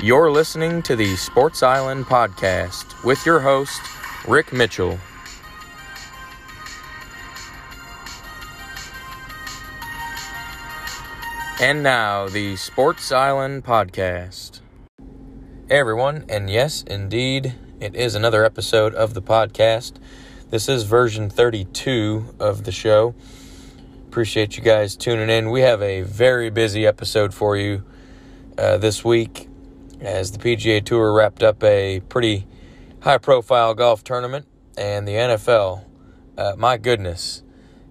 You're listening to the Sports Island podcast with your host, Rick Mitchell. And now, the Sports Island podcast. Hey, everyone, and yes, indeed, it is another episode of the podcast. This is version 32 of the show. Appreciate you guys tuning in. We have a very busy episode for you uh, this week as the PGA Tour wrapped up a pretty high profile golf tournament and the NFL. Uh, my goodness.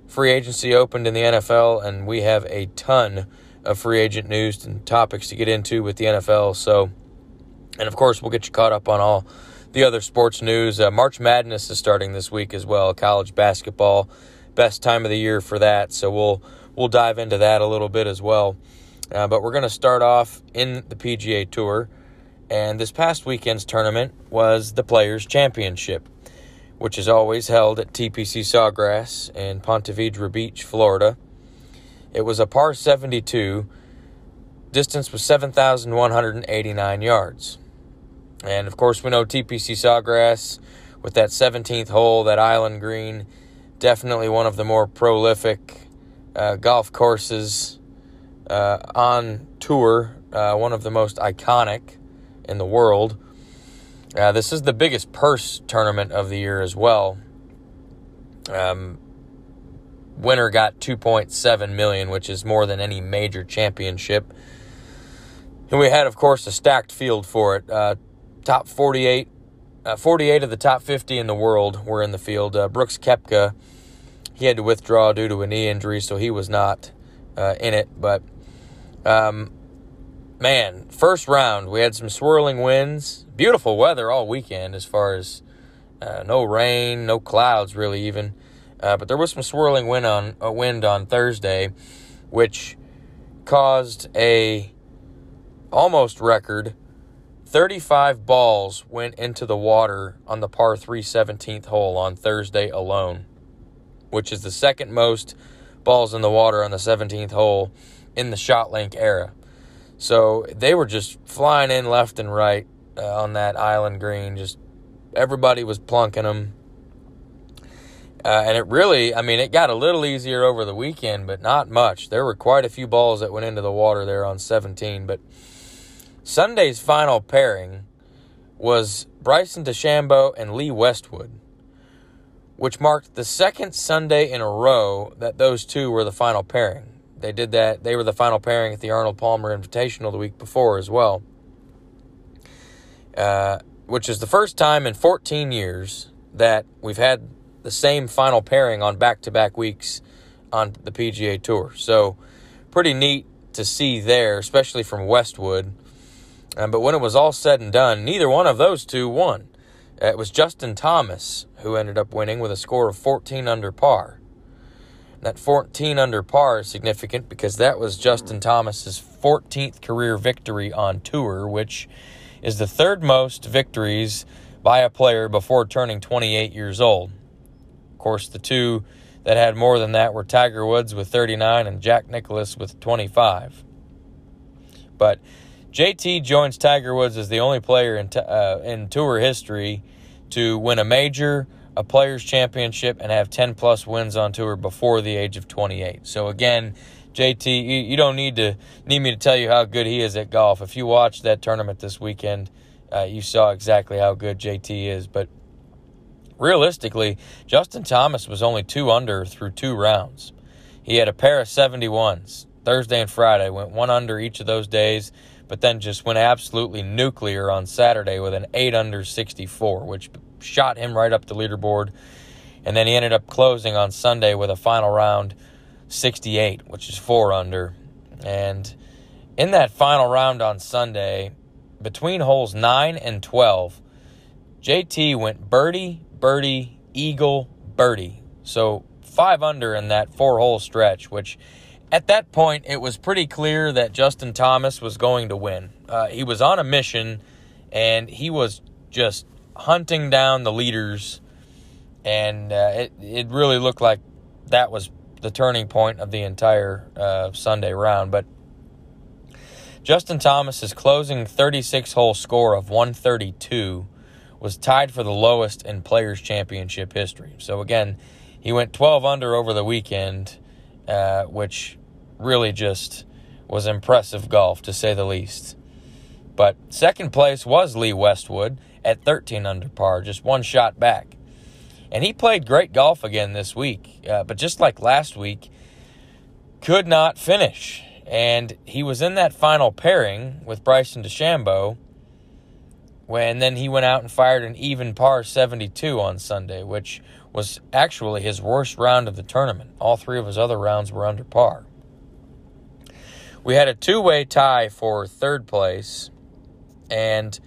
Free agency opened in the NFL, and we have a ton of free agent news and topics to get into with the NFL. So, and of course, we'll get you caught up on all the other sports news. Uh, March Madness is starting this week as well. College basketball, best time of the year for that. So we'll we'll dive into that a little bit as well. Uh, but we're going to start off in the PGA Tour, and this past weekend's tournament was the Players Championship, which is always held at TPC Sawgrass in Ponte Vedra Beach, Florida. It was a par 72. Distance was 7,189 yards. And of course, we know TPC Sawgrass with that 17th hole, that island green, definitely one of the more prolific uh, golf courses uh, on tour, uh, one of the most iconic in the world. Uh, this is the biggest purse tournament of the year as well. Um, winner got 2.7 million, which is more than any major championship. And we had, of course, a stacked field for it. Uh, top 48, uh, 48 of the top 50 in the world were in the field. Uh, Brooks Koepka, he had to withdraw due to a knee injury, so he was not uh, in it. But um, man, first round, we had some swirling winds, beautiful weather all weekend as far as uh, no rain, no clouds really even. Uh, but there was some swirling wind on uh, wind on Thursday, which caused a almost record 35 balls went into the water on the par 3 17th hole on Thursday alone, which is the second most balls in the water on the 17th hole in the shot ShotLink era. So they were just flying in left and right uh, on that island green. Just everybody was plunking them. Uh, and it really, I mean, it got a little easier over the weekend, but not much. There were quite a few balls that went into the water there on 17. But Sunday's final pairing was Bryson DeChambeau and Lee Westwood, which marked the second Sunday in a row that those two were the final pairing. They did that, they were the final pairing at the Arnold Palmer Invitational the week before as well, uh, which is the first time in 14 years that we've had the same final pairing on back to back weeks on the PGA Tour. So, pretty neat to see there, especially from Westwood. Um, but when it was all said and done, neither one of those two won. Uh, it was Justin Thomas who ended up winning with a score of 14 under par. That 14 under par is significant because that was Justin Thomas's 14th career victory on tour, which is the third most victories by a player before turning 28 years old. Of course, the two that had more than that were Tiger Woods with 39 and Jack Nicklaus with 25. But JT joins Tiger Woods as the only player in, uh, in tour history to win a major, a players' championship, and have 10 plus wins on tour before the age of 28. So, again, JT, you, don't need to need me to tell you how good he is at golf. If you watched that tournament this weekend, uh, you saw exactly how good JT is. But realistically, Justin Thomas was only two under through two rounds. He had a pair of 71s Thursday and Friday, went one under each of those days, but then just went absolutely nuclear on Saturday with an 8 under 64, which shot him right up the leaderboard. And then he ended up closing on Sunday with a final round 68, which is 4 under. And in that final round on Sunday, between holes 9 and 12, JT went birdie, birdie, eagle, birdie. So five under in that four hole stretch, which at that point it was pretty clear that Justin Thomas was going to win. Uh, he was on a mission and he was just hunting down the leaders, and uh, it, it really looked like that was the turning point of the entire uh, Sunday round. But Justin Thomas's closing 36 hole score of 132 was tied for the lowest in Players Championship history. So again, he went 12 under over the weekend, uh, which really just was impressive golf to say the least. But second place was Lee Westwood at 13 under par, just one shot back. And he played great golf again this week, uh, but just like last week, could not finish. And he was in that final pairing with Bryson DeChambeau when then he went out and fired an even par 72 on Sunday, which was actually his worst round of the tournament. All three of his other rounds were under par. We had a two way tie for third place, and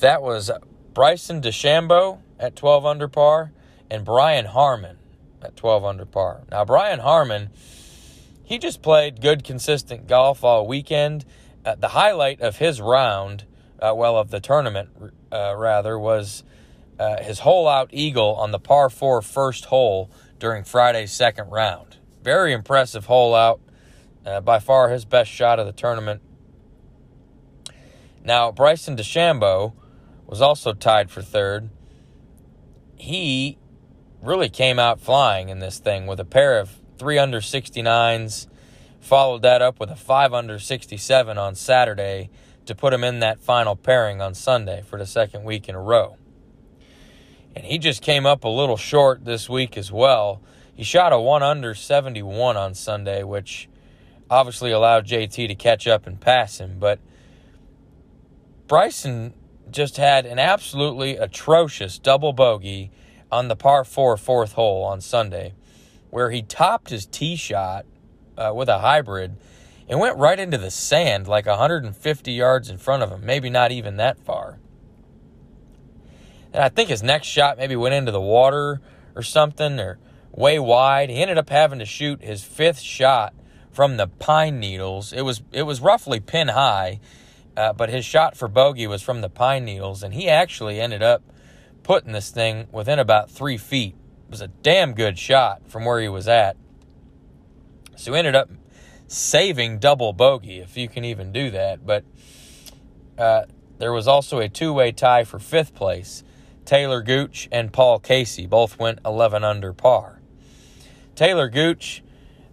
that was Bryson DeChambeau at 12 under par and Brian Harman at 12 under par. Now, Brian Harman, he just played good, consistent golf all weekend. Uh, the highlight of his round, uh, well, of the tournament, uh, rather, was uh, his hole out eagle on the par four first hole during Friday's second round. Very impressive hole out. Uh, by far his best shot of the tournament. Now, Bryson DeChambeau was also tied for third. He really came out flying in this thing with a pair of 3 under 69s, followed that up with a 5 under 67 on Saturday to put him in that final pairing on Sunday for the second week in a row. And he just came up a little short this week as well. He shot a 1 under 71 on Sunday, which obviously allowed JT to catch up and pass him, but Bryson just had an absolutely atrocious double bogey on the par four fourth hole on Sunday, where he topped his tee shot uh, with a hybrid and went right into the sand like 150 yards in front of him, maybe not even that far. And I think his next shot maybe went into the water or something or way wide. He ended up having to shoot his fifth shot from the pine needles. It was it was roughly pin high, uh, but his shot for bogey was from the pine needles, and he actually ended up putting this thing within about three feet. It was a damn good shot from where he was at. So he ended up saving double bogey, if you can even do that. But uh, there was also a two way tie for fifth place. Talor Gooch and Paul Casey both went 11 under par. Talor Gooch,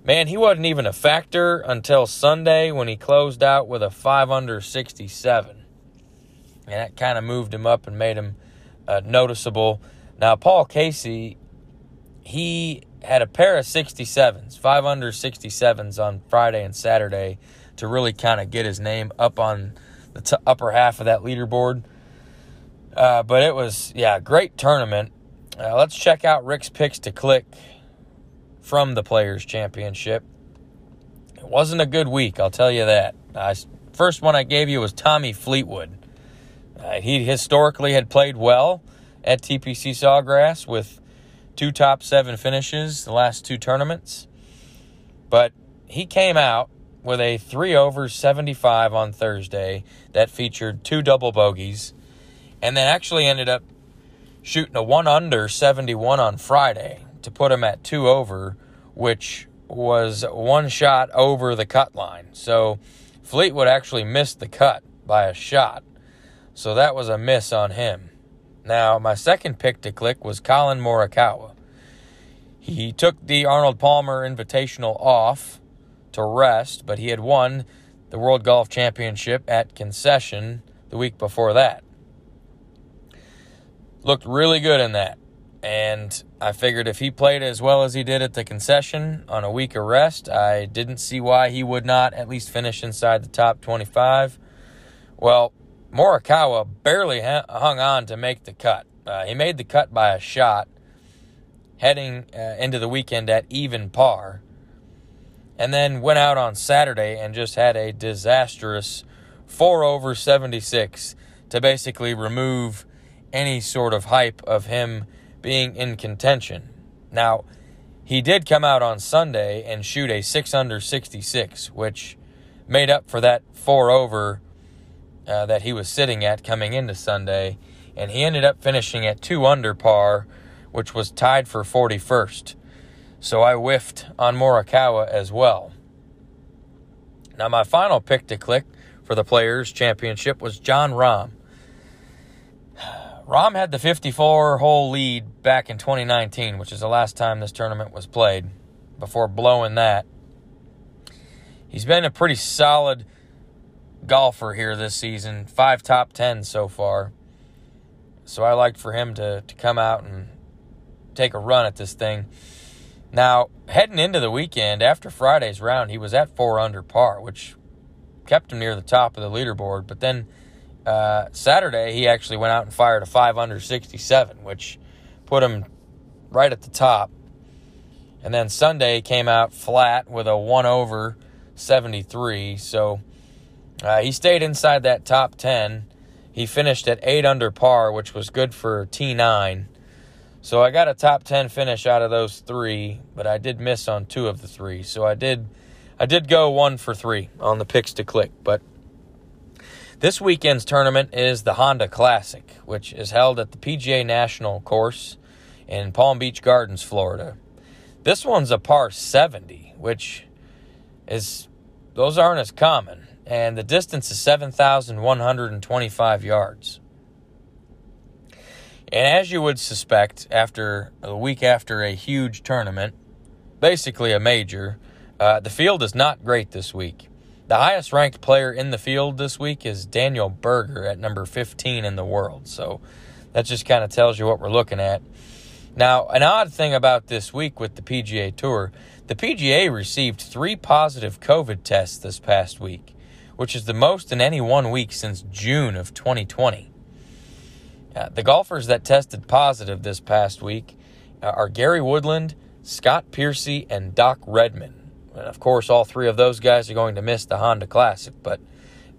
man, he wasn't even a factor until Sunday when he closed out with a 5 under 67. And that kind of moved him up and made him uh, noticeable. Now, Paul Casey, he had a pair of 67s, five under 67s on Friday and Saturday to really kind of get his name up on the t- upper half of that leaderboard. Uh, but it was, yeah, great tournament. Uh, let's check out Rick's picks to click from the Players Championship. It wasn't a good week, I'll tell you that. I, first one I gave you was Tommy Fleetwood. Uh, he historically had played well at TPC Sawgrass with two top seven finishes the last two tournaments. But he came out with a three over 75 on Thursday that featured two double bogeys and then actually ended up shooting a one under 71 on Friday to put him at two over, which was one shot over the cut line. So Fleetwood actually missed the cut by a shot. So that was a miss on him. Now, my second pick to click was Collin Morikawa. He took the Arnold Palmer Invitational off to rest, but he had won the World Golf Championship at Concession the week before that. Looked really good in that. And I figured if he played as well as he did at the concession on a week of rest, I didn't see why he would not at least finish inside the top 25. Well, Morikawa barely hung on to make the cut. Uh, he made the cut by a shot, heading uh, into the weekend at even par, and then went out on Saturday and just had a disastrous four over 76 to basically remove any sort of hype of him being in contention. Now, he did come out on Sunday and shoot a 6 under 66, which made up for that 4 over uh, that he was sitting at coming into Sunday. And he ended up finishing at 2 under par, which was tied for 41st. So I whiffed on Morikawa as well. Now, my final pick to click for the Players' Championship was Jon Rahm. Rahm had the 54 hole lead back in 2019, which is the last time this tournament was played, before blowing that. He's been a pretty solid golfer here this season, five top 10 so far. So I liked for him to, to come out and take a run at this thing. Now, heading into the weekend after Friday's round, he was at four under par, which kept him near the top of the leaderboard. But then uh, Saturday, he actually went out and fired a five under 67, which put him right at the top. And then Sunday came out flat with a one over 73. So uh, he stayed inside that top 10. He finished at eight under par, which was good for T9. So I got a top 10 finish out of those three, but I did miss on two of the three. So I did I did go one for three on the picks to click, but this weekend's tournament is the Honda Classic, which is held at the PGA National Course in Palm Beach Gardens, Florida. This one's a par 70, which is those aren't as common, and the distance is 7,125 yards. And as you would suspect, after a week after a huge tournament, basically a major, uh, the field is not great this week. The highest ranked player in the field this week is Daniel Berger at number 15 in the world. So that just kind of tells you what we're looking at. Now, an odd thing about this week with the PGA Tour, the PGA received three positive COVID tests this past week, which is the most in any one week since June of 2020. Uh, the golfers that tested positive this past week uh, are Gary Woodland, Scott Piercy, and Doc Redman. And of course, all three of those guys are going to miss the Honda Classic, but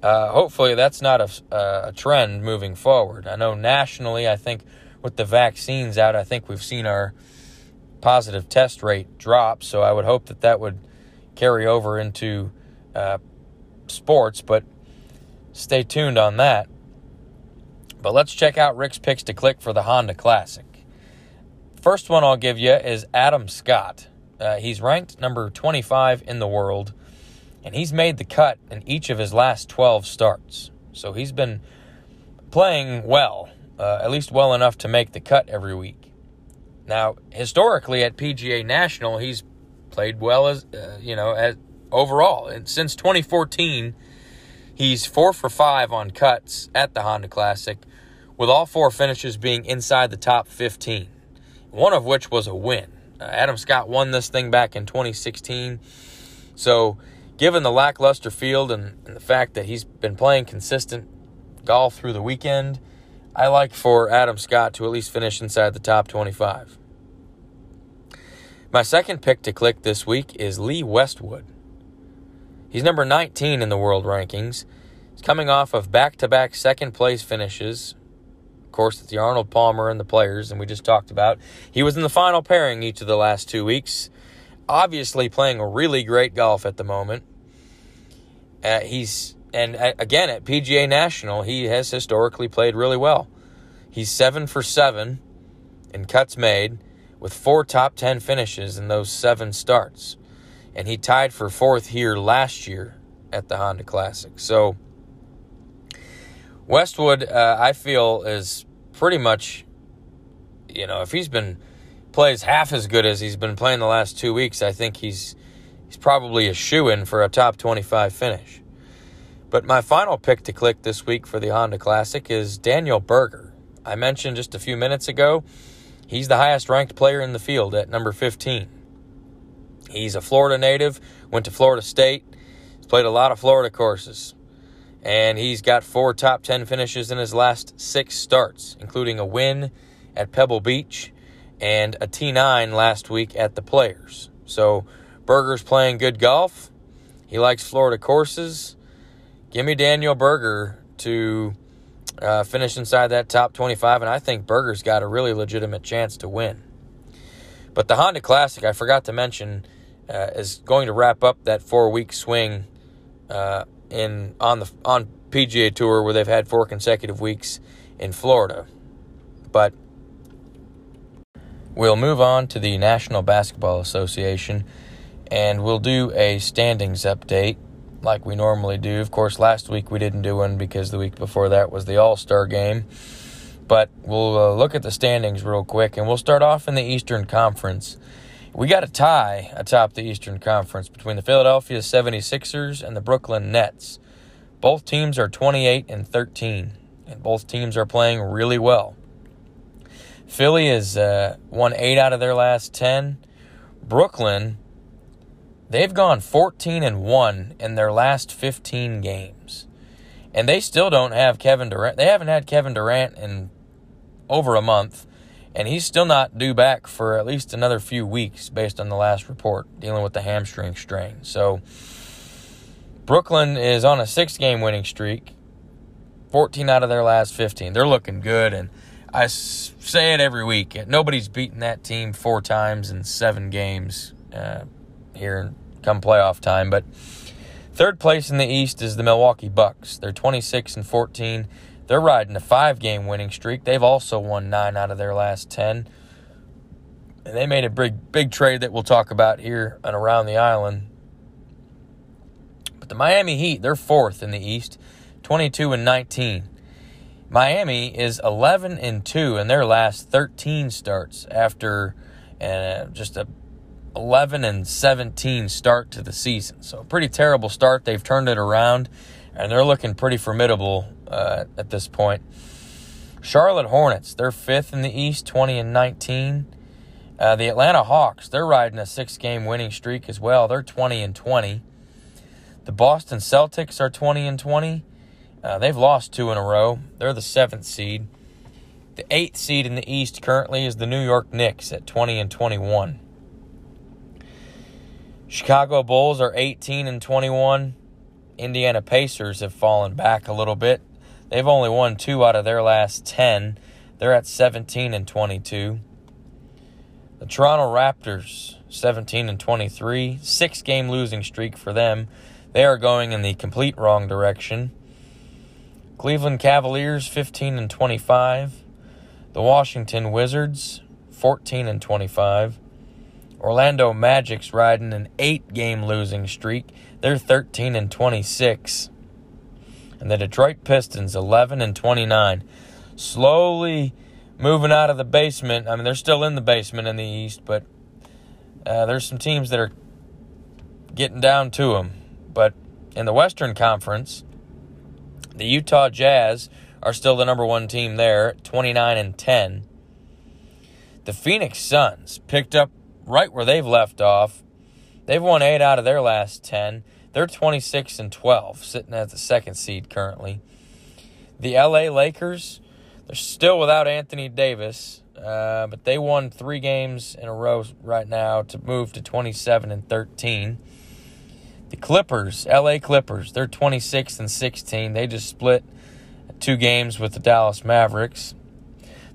uh, hopefully that's not a, a, trend moving forward. I know nationally, I think with the vaccines out, I think we've seen our positive test rate drop, so I would hope that that would carry over into uh, sports, but stay tuned on that. But let's check out Rick's picks to click for the Honda Classic. First one I'll give you is Adam Scott. Uh, he's ranked number 25 in the world, and he's made the cut in each of his last 12 starts. So he's been playing well, uh, at least well enough to make the cut every week. Now, historically at PGA National, he's played well as uh, you know as overall, and since 2014, he's four for five on cuts at the Honda Classic with all four finishes being inside the top 15, one of which was a win. Uh, Adam Scott won this thing back in 2016. So, given the lackluster field and, and the fact that he's been playing consistent golf through the weekend, I like for Adam Scott to at least finish inside the top 25. My second pick to click this week is Lee Westwood. He's number 19 in the world rankings. He's coming off of back to back second place finishes course, it's the Arnold Palmer and the players, and we just talked about. He was in the final pairing each of the last two weeks. Obviously, playing a really great golf at the moment. Uh, he's and uh, again at PGA National, he has historically played really well. He's seven for seven in cuts made, with four top ten finishes in those seven starts, and he tied for fourth here last year at the Honda Classic. So. Westwood, uh, I feel, is pretty much, you know, if he's been plays half as good as he's been playing the last two weeks, I think he's he's probably a shoe in for a top 25 finish. But my final pick to click this week for the Honda Classic is Daniel Berger. I mentioned just a few minutes ago, he's the highest ranked player in the field at number 15. He's a Florida native, went to Florida State, played a lot of Florida courses and he's got four top 10 finishes in his last six starts, including a win at Pebble Beach and a T9 last week at the Players. So Berger's playing good golf. He likes Florida courses. give me Daniel Berger to uh, finish inside that top 25, and I think Berger's got a really legitimate chance to win. But the Honda Classic, I forgot to mention, uh, is going to wrap up that four-week swing uh, in on the on PGA Tour where they've had four consecutive weeks in Florida. But we'll move on to the National Basketball Association, and we'll do a standings update like we normally do. Of course, last week we didn't do one because the week before that was the All Star game. But we'll uh, look at the standings real quick, and we'll start off in the Eastern Conference. We got a tie atop the Eastern Conference between the Philadelphia 76ers and the Brooklyn Nets. Both teams are 28 and 13, and both teams are playing really well. Philly has uh, won eight out of their last 10. Brooklyn They've gone 14 and 1 in their last 15 games. And they still don't have Kevin Durant. They haven't had Kevin Durant in over a month, and he's still not due back for at least another few weeks based on the last report dealing with the hamstring strain. So Brooklyn is on a 6-game winning streak. 14 out of their last 15. They're looking good and I say it every week. Nobody's beaten that team four times in seven games. Uh, here come playoff time. But third place in the East is the Milwaukee Bucks. They're 26 and 14. They're riding a five game winning streak. They've also won nine out of their last 10. And they made a big, big trade that we'll talk about here and around the island. But the Miami Heat, they're fourth in the East, 22 and 19. Miami is 11 and 2 in their last 13 starts after uh, just a 11 and 17 start to the season. So, pretty terrible start. They've turned it around, and they're looking pretty formidable uh, at this point. Charlotte Hornets, they're fifth in the East, 20 and 19. Uh, the Atlanta Hawks, they're riding a six game winning streak as well. They're 20 and 20. The Boston Celtics are 20 and 20. Uh, they've lost two in a row. They're the seventh seed. The eighth seed in the East currently is the New York Knicks at 20 and 21. Chicago Bulls are 18 and 21. Indiana Pacers have fallen back a little bit. They've only won two out of their last 10. They're at 17 and 22. The Toronto Raptors, 17 and 23, six game losing streak for them. They are going in the complete wrong direction. Cleveland Cavaliers, 15 and 25. The Washington Wizards, 14 and 25. Orlando Magic's riding an eight game losing streak. They're 13 and 26. And the Detroit Pistons 11 and 29. Slowly moving out of the basement. I mean, they're still in the basement in the East, but uh, there's some teams that are getting down to them. But in the Western Conference, the Utah Jazz are still the number one team there, 29 and 10. The Phoenix Suns picked up right where they've left off. They've won eight out of their last 10. They're 26 and 12, sitting at the second seed currently. The LA Lakers, they're still without Anthony Davis, uh, but they won three games in a row right now to move to 27 and 13. The Clippers, LA Clippers, they're 26 and 16. They just split two games with the Dallas Mavericks.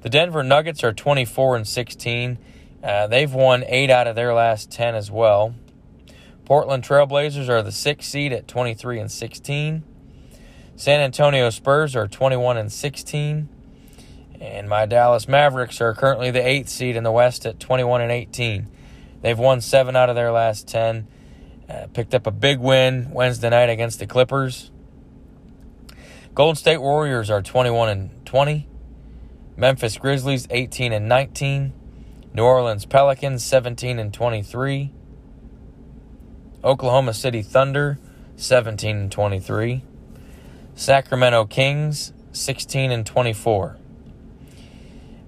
The Denver Nuggets are 24 and 16. Uh, they've won eight out of their last 10 as well. Portland Trailblazers are the sixth seed at 23 and 16. San Antonio Spurs are 21 and 16. And my Dallas Mavericks are currently the eighth seed in the West at 21 and 18. They've won seven out of their last 10. Uh, picked up a big win Wednesday night against the Clippers. Golden State Warriors are 21 and 20. Memphis Grizzlies 18 and 19. New Orleans Pelicans 17 and 23. Oklahoma City Thunder 17 and 23. Sacramento Kings 16 and 24.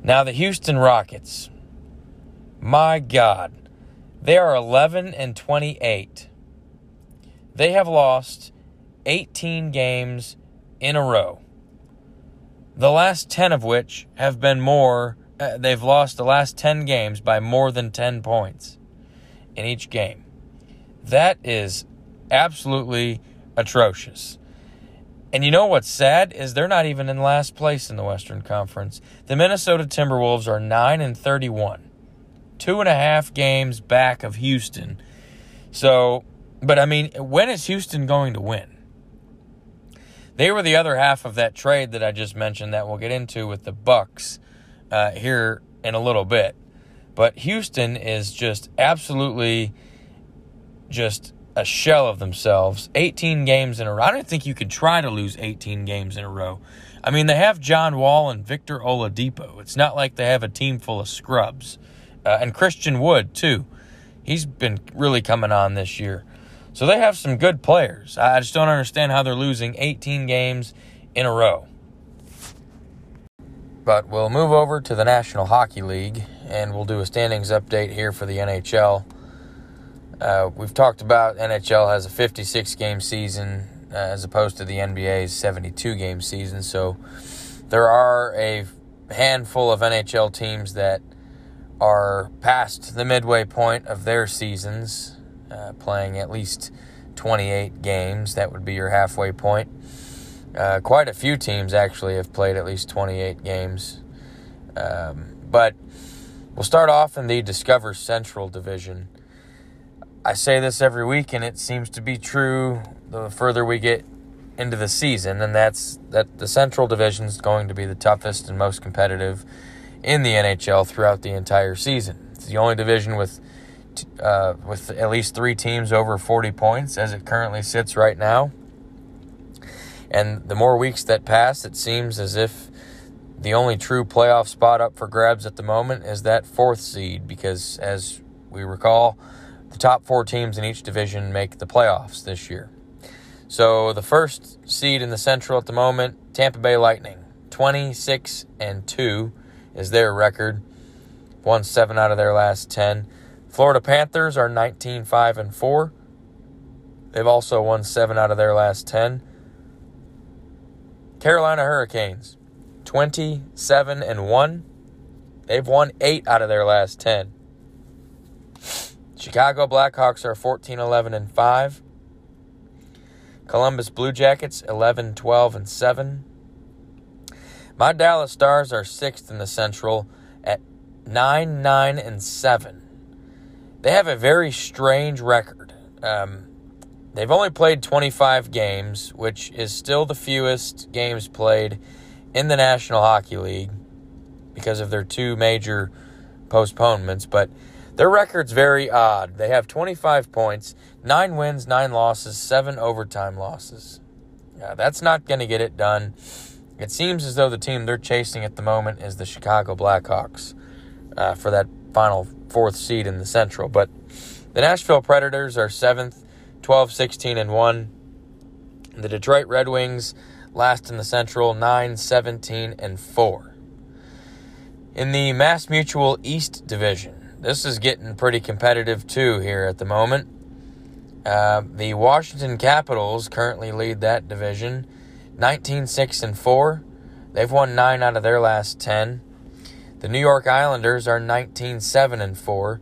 Now the Houston Rockets. My God, they are 11 and 28. They have lost 18 games in a row. The last 10 of which have been more uh, they've lost the last 10 games by more than 10 points in each game. That is absolutely atrocious. And you know what's sad is they're not even in last place in the Western Conference. The Minnesota Timberwolves are 9 and 31, two and a half games back of Houston. So, but I mean, when is Houston going to win? They were the other half of that trade that I just mentioned that we'll get into with the Bucks uh, here in a little bit. But Houston is just absolutely just a shell of themselves. 18 games in a row. I don't think you could try to lose 18 games in a row. I mean, they have John Wall and Victor Oladipo. It's not like they have a team full of scrubs. Uh, and Christian Wood, too. He's been really coming on this year. So they have some good players. I just don't understand how they're losing 18 games in a row. But we'll move over to the National Hockey League and we'll do a standings update here for the NHL. Uh, we've talked about NHL has a 56 game season uh, as opposed to the NBA's 72 game season. So there are a handful of NHL teams that are past the midway point of their seasons, uh, playing at least 28 games. That would be your halfway point. Uh, quite a few teams actually have played at least 28 games. Um, but we'll start off in the Discover Central Division. I say this every week, and it seems to be true the further we get into the season, and that's that the Central Division is going to be the toughest and most competitive in the NHL throughout the entire season. It's the only division with uh, with at least three teams over 40 points as it currently sits right now. And the more weeks that pass, it seems as if the only true playoff spot up for grabs at the moment is that fourth seed, because as we recall, the top four teams in each division make the playoffs this year. So the first seed in the Central at the moment, Tampa Bay Lightning, 26 and 2 is their record. Won 7 out of their last 10. Florida Panthers are 19 5 and 4. They've also won 7 out of their last 10. Carolina Hurricanes, 27 and 1. They've won 8 out of their last 10. Chicago Blackhawks are 14 11 and 5. Columbus Blue Jackets 11 12 and 7. My Dallas Stars are 6th in the Central at 9 9 and 7. They have a very strange record. Um, they've only played 25 games, which is still the fewest games played in the National Hockey League because of their two major postponements, but their record's very odd. They have 25 points, 9 wins, 9 losses, 7 overtime losses. Yeah, that's not going to get it done. It seems as though the team they're chasing at the moment is the Chicago Blackhawks uh, for that final fourth seed in the Central. But the Nashville Predators are 7th, 12 16 and 1. The Detroit Red Wings last in the Central, 9 17 and 4. In the Mass Mutual East Division, this is getting pretty competitive too here at the moment. Uh, the Washington Capitals currently lead that division, 19 6 and 4. They've won 9 out of their last 10. The New York Islanders are 19 7 and 4.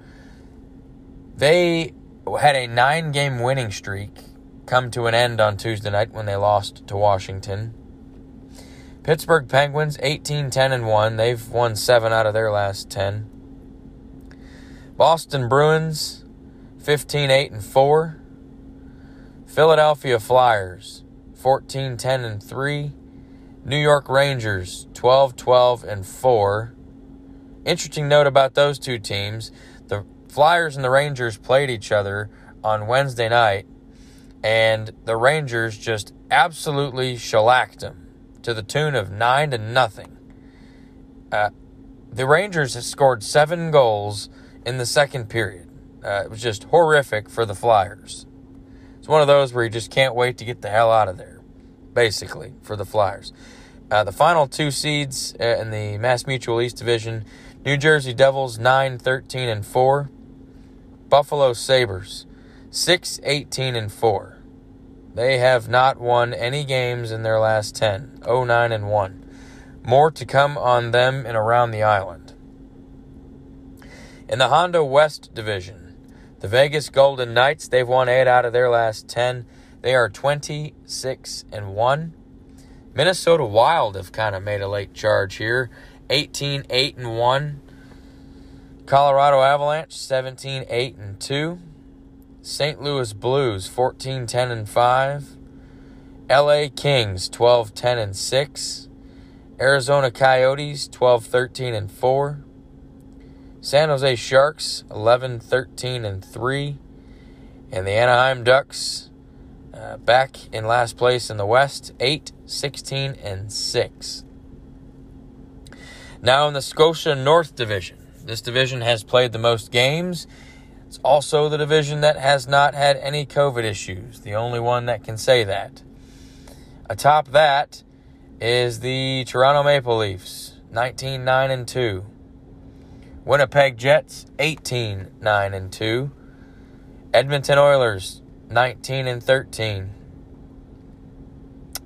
They had a nine game winning streak come to an end on Tuesday night when they lost to Washington. Pittsburgh Penguins 18 10 and 1. They've won 7 out of their last 10. Boston Bruins 15 8 and 4. Philadelphia Flyers 14 10 and 3. New York Rangers 12 12 and 4. Interesting note about those two teams the Flyers and the Rangers played each other on Wednesday night, and the Rangers just absolutely shellacked them to the tune of 9 to nothing. Uh, the Rangers have scored seven goals in the second period. Uh, it was just horrific for the Flyers. It's one of those where you just can't wait to get the hell out of there, basically, for the Flyers. Uh, the final two seeds uh, in the Mass Mutual East Division New Jersey Devils 9 13 and 4. Buffalo Sabres 6 18 and 4. They have not won any games in their last 10, 9 and 1. More to come on them and around the island. In the Honda West Division, the Vegas Golden Knights, they've won 8 out of their last 10. They are 26 and 1. Minnesota Wild have kind of made a late charge here. 18 8 and 1. Colorado Avalanche 17 8 and 2. St. Louis Blues 14 10 and 5. LA Kings 12 10 and 6. Arizona Coyotes 12 13 and 4. San Jose Sharks 11 13 and 3. And the Anaheim Ducks uh, back in last place in the West 8 16 and 6. Now in the Scotia North Division. This division has played the most games. It's also the division that has not had any COVID issues. The only one that can say that. Atop that is the Toronto Maple Leafs, 19 9 and 2. Winnipeg Jets, 18 9 and 2. Edmonton Oilers, 19 and 13.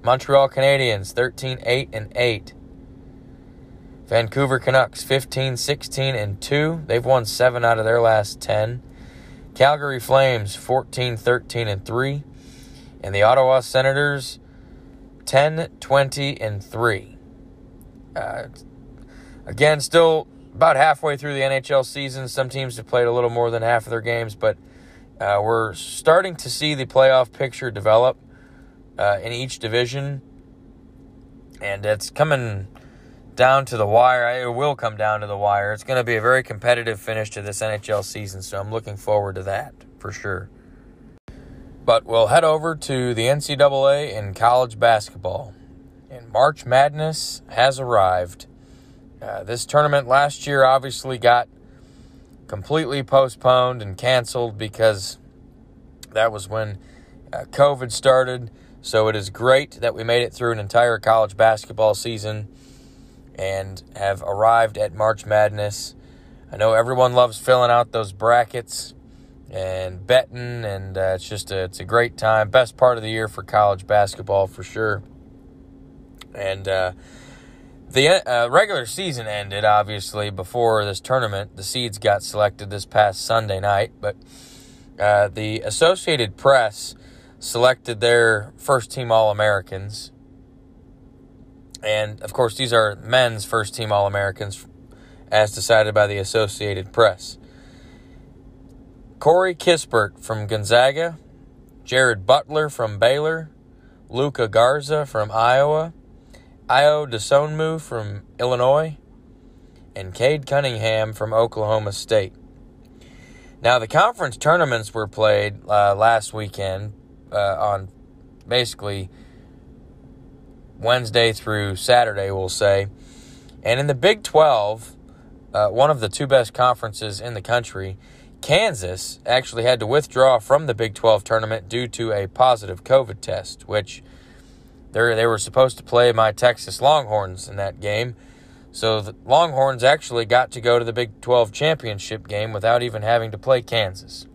Montreal Canadiens, 13 8 and 8. Vancouver Canucks 15 16 and 2. They've won 7 out of their last 10. Calgary Flames 14 13 and 3. And the Ottawa Senators 10 20 and 3. Uh, again, still about halfway through the NHL season. Some teams have played a little more than half of their games, but uh, we're starting to see the playoff picture develop uh, in each division. And it's coming down to the wire. It will come down to the wire. It's going to be a very competitive finish to this NHL season, so I'm looking forward to that for sure. But we'll head over to the NCAA in college basketball. And March Madness has arrived. Uh, this tournament last year obviously got completely postponed and canceled because that was when uh, COVID started. So it is great that we made it through an entire college basketball season and have arrived at March Madness. I know everyone loves filling out those brackets and betting, and uh, it's just a, it's a great time. Best part of the year for college basketball for sure. And uh, the uh, regular season ended obviously before this tournament. The seeds got selected this past Sunday night, but uh, the Associated Press selected their first team All Americans and of course, these are men's first team All Americans as decided by the Associated Press. Corey Kispert from Gonzaga, Jared Butler from Baylor, Luka Garza from Iowa, Ayo Dosunmu from Illinois, and Cade Cunningham from Oklahoma State. Now, the conference tournaments were played uh, last weekend uh, on basically Wednesday through Saturday, we'll say. And in the Big 12, uh, one of the two best conferences in the country, Kansas actually had to withdraw from the Big 12 tournament due to a positive COVID test, which they were supposed to play my Texas Longhorns in that game. So the Longhorns actually got to go to the Big 12 championship game without even having to play Kansas.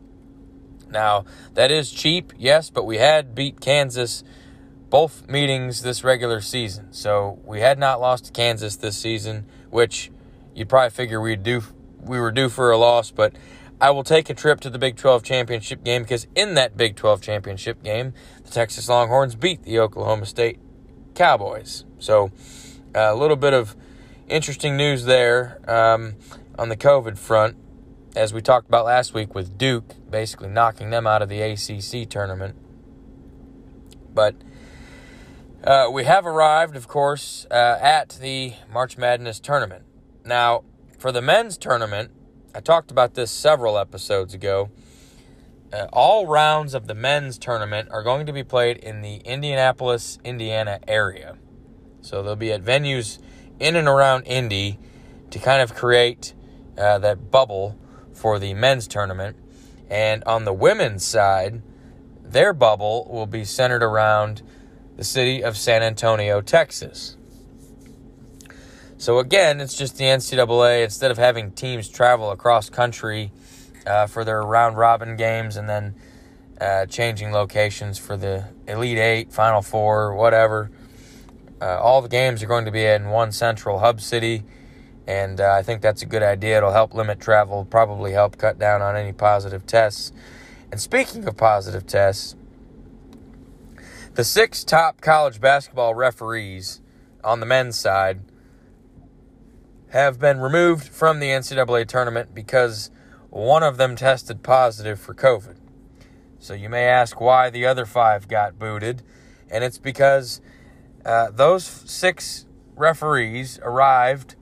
Now, that is cheap, yes, but we had beat Kansas both meetings this regular season. So we had not lost to Kansas this season, which you'd probably figure we'd do we were due for a loss, but I will take a trip to the Big 12 championship game because in that Big 12 championship game, the Texas Longhorns beat the Oklahoma State Cowboys. So a little bit of interesting news there um, on the COVID front, as we talked about last week with Duke basically knocking them out of the ACC tournament. But uh, we have arrived, of course, uh, at the March Madness tournament. Now, for the men's tournament, I talked about this several episodes ago. Uh, all rounds of the men's tournament are going to be played in the Indianapolis, Indiana area. So they'll be at venues in and around Indy to kind of create uh, that bubble for the men's tournament. And on the women's side, their bubble will be centered around the city of San Antonio, Texas. So again, it's just the NCAA. Instead of having teams travel across country uh, for their round robin games and then uh, changing locations for the Elite Eight, Final Four, whatever, uh, all the games are going to be in one central hub city. And uh, I think that's a good idea. It'll help limit travel, probably help cut down on any positive tests. And speaking of positive tests, The six top college basketball referees on the men's side have been removed from the NCAA tournament because one of them tested positive for COVID. So you may ask why the other five got booted, and it's because uh, those six referees arrived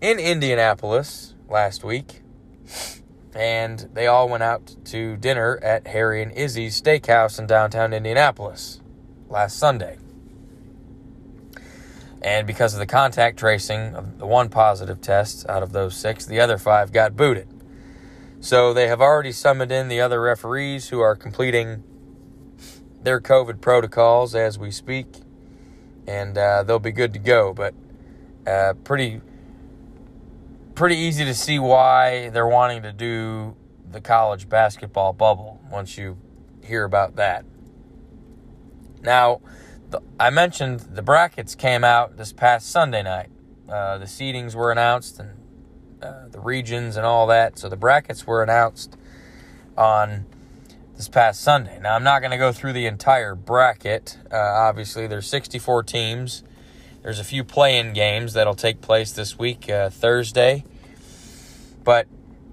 in Indianapolis last week, and they all went out to dinner at Harry and Izzy's Steakhouse in downtown Indianapolis last Sunday. And because of the contact tracing of the one positive test out of those six, the other five got booted. So they have already summoned in the other referees who are completing their COVID protocols as we speak, and uh, they'll be good to go. But uh, pretty, pretty easy to see why they're wanting to do the college basketball bubble once you hear about that. Now, I mentioned the brackets came out this past Sunday night. Uh, the seedings were announced and uh, the regions and all that. So the brackets were announced on this past Sunday. Now I'm not going to go through the entire bracket. Uh, obviously, there's 64 teams. There's a few play-in games that'll take place this week, uh, Thursday. But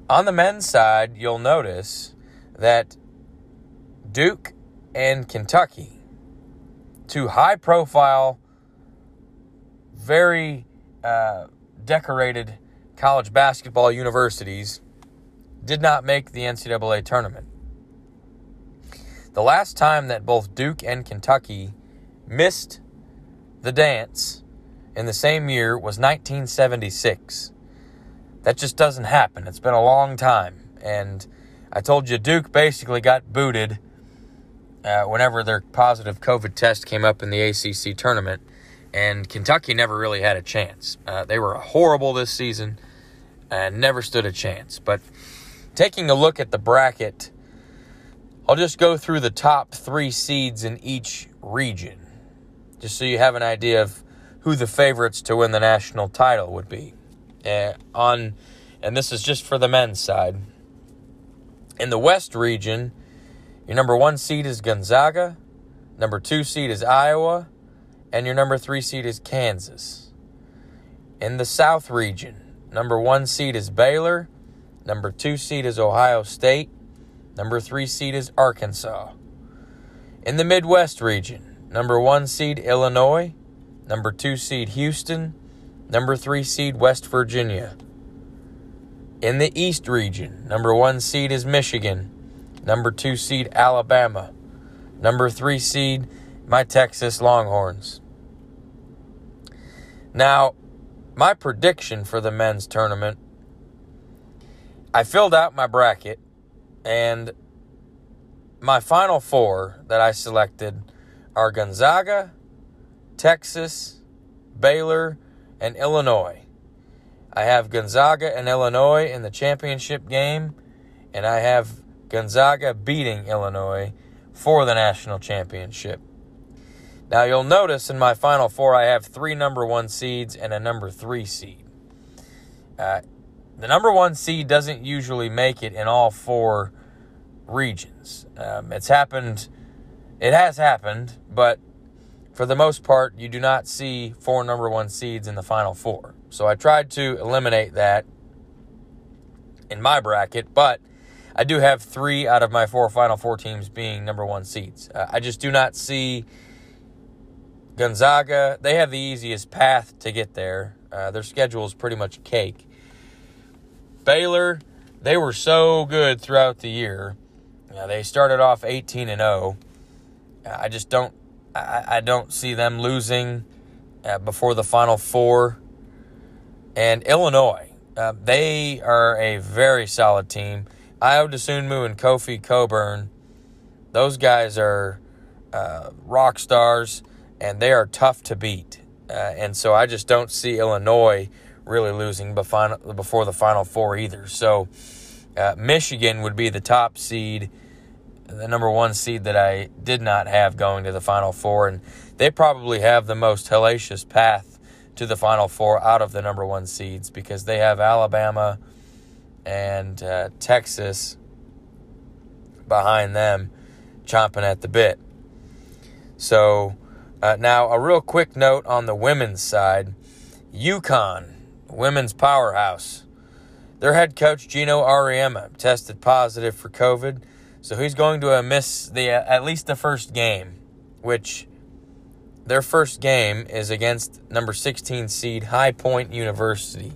on the men's side, you'll notice that Duke and Kentucky two high profile, very uh, decorated college basketball universities did not make the NCAA tournament. The last time that both Duke and Kentucky missed the dance in the same year was 1976. That just doesn't happen. It's been a long time. And I told you, Duke basically got booted uh, whenever their positive COVID test came up in the ACC tournament, and Kentucky never really had a chance. Uh, they were horrible this season and never stood a chance. But taking a look at the bracket, I'll just go through the top three seeds in each region, just so you have an idea of who the favorites to win the national title would be. Uh, on, and this is just for the men's side. In the West region, your number one seed is Gonzaga, number two seed is Iowa, and your number three seed is Kansas. In the South region, number one seed is Baylor, number two seed is Ohio State, number three seed is Arkansas. In the Midwest region, number one seed Illinois, number two seed Houston, number three seed West Virginia. In the East region, number one seed is Michigan, Number two seed, Alabama. Number three seed, my Texas Longhorns. Now, my prediction for the men's tournament I filled out my bracket, and my final four that I selected are Gonzaga, Texas, Baylor, and Illinois. I have Gonzaga and Illinois in the championship game, and I have Gonzaga beating Illinois for the national championship. Now, you'll notice in my final four, I have three number one seeds and a number three seed. Uh, the number one seed doesn't usually make it in all four regions. Um, it's happened, it has happened, but for the most part, you do not see four number one seeds in the final four. So I tried to eliminate that in my bracket, but I do have three out of my four final four teams being number one seeds. Uh, I just do not see Gonzaga. They have the easiest path to get there. Uh, their schedule is pretty much cake. Baylor, they were so good throughout the year. They started off 18 and 0. Uh, I just don't. I, I, don't see them losing uh, before the final four. And Illinois, uh, they are a very solid team. Ayo Dosunmu and Kofi Cockburn, those guys are uh, rock stars and they are tough to beat. Uh, and so I just don't see Illinois really losing before the Final Four either. So uh, Michigan would be the top seed, the number one seed that I did not have going to the Final Four. And they probably have the most hellacious path to the Final Four out of the number one seeds because they have Alabama and uh, Texas behind them, chomping at the bit. So, uh, now a real quick note on the women's side UConn, women's powerhouse. Their head coach, Geno Auriemma, tested positive for COVID, so he's going to miss the uh, at least the first game, which their first game is against number 16 seed High Point University.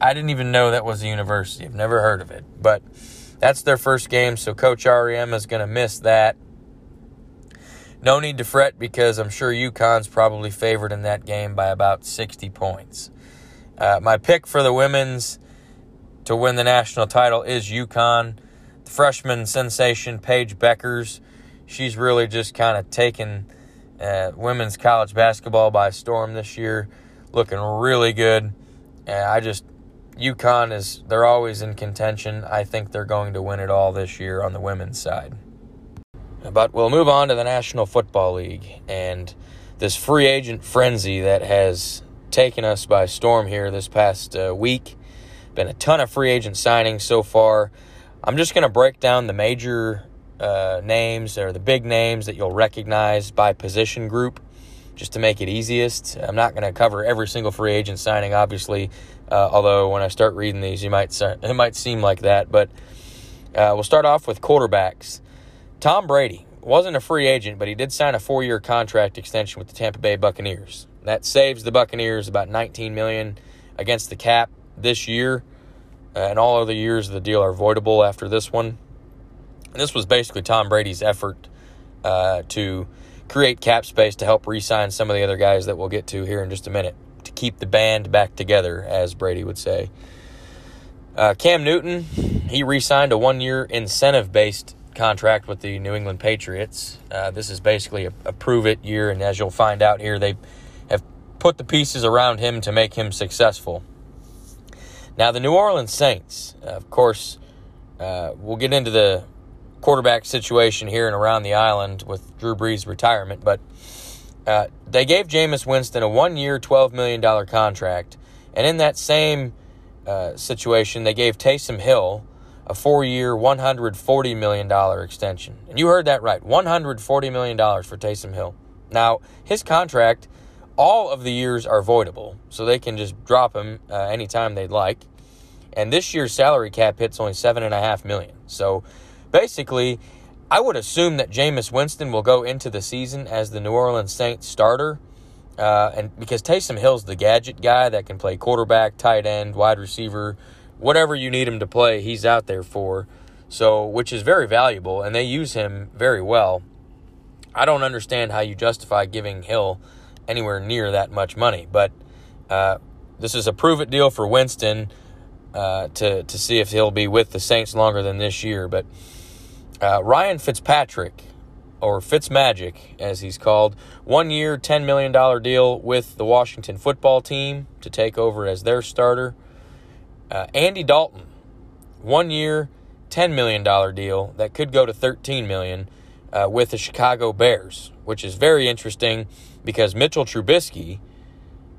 I didn't even know that was a university. I've never heard of it. But that's their first game, so Coach REM is going to miss that. No need to fret because I'm sure UConn's probably favored in that game by about 60 points. Uh, my pick for the women's to win the national title is UConn. The freshman sensation, Paige Bueckers, she's really just kind of taken uh, women's college basketball by storm this year, looking really good. And I just UConn is they're always in contention. I think they're going to win it all this year on the women's side. But we'll move on to the National Football League and this free agent frenzy that has taken us by storm here this past uh, week. Been a ton of free agent signings so far. I'm just going to break down the major uh, names or the big names that you'll recognize by position group just to make it easiest. I'm not going to cover every single free agent signing, obviously, uh, although when I start reading these, you might it might seem like that. But uh, we'll start off with quarterbacks. Tom Brady wasn't a free agent, but he did sign a four-year contract extension with the Tampa Bay Buccaneers. That saves the Buccaneers about 19 million against the cap this year, uh, and all other years of the deal are voidable after this one. And this was basically Tom Brady's effort uh, to create cap space to help re-sign some of the other guys that we'll get to here in just a minute to keep the band back together, as Brady would say. Uh, Cam Newton, he re-signed a one-year incentive-based contract with the New England Patriots. Uh, this is basically a, a prove-it year, and as you'll find out here, they have put the pieces around him to make him successful. Now, the New Orleans Saints, of course, uh, we'll get into the quarterback situation here and around the island with Drew Brees' retirement, but uh, they gave Jameis Winston a one year, $12 million contract. And in that same uh, situation, they gave Taysom Hill a four year, $140 million extension. And you heard that right $140 million for Taysom Hill. Now, his contract, all of the years are voidable, so they can just drop him uh, anytime they'd like. And this year's salary cap hit's only 7.5 million. So basically, I would assume that Jameis Winston will go into the season as the New Orleans Saints starter. Uh, and because Taysom Hill's the gadget guy that can play quarterback, tight end, wide receiver, whatever you need him to play, he's out there for. So, which is very valuable, and they use him very well. I don't understand how you justify giving Hill anywhere near that much money, but uh, this is a prove it deal for Winston uh, to to see if he'll be with the Saints longer than this year. But uh, Ryan Fitzpatrick, or Fitzmagic as he's called, one year, $10 million deal with the Washington football team to take over as their starter. Uh, Andy Dalton, one year, $10 million deal that could go to 13 million uh, with the Chicago Bears, which is very interesting because Mitchell Trubisky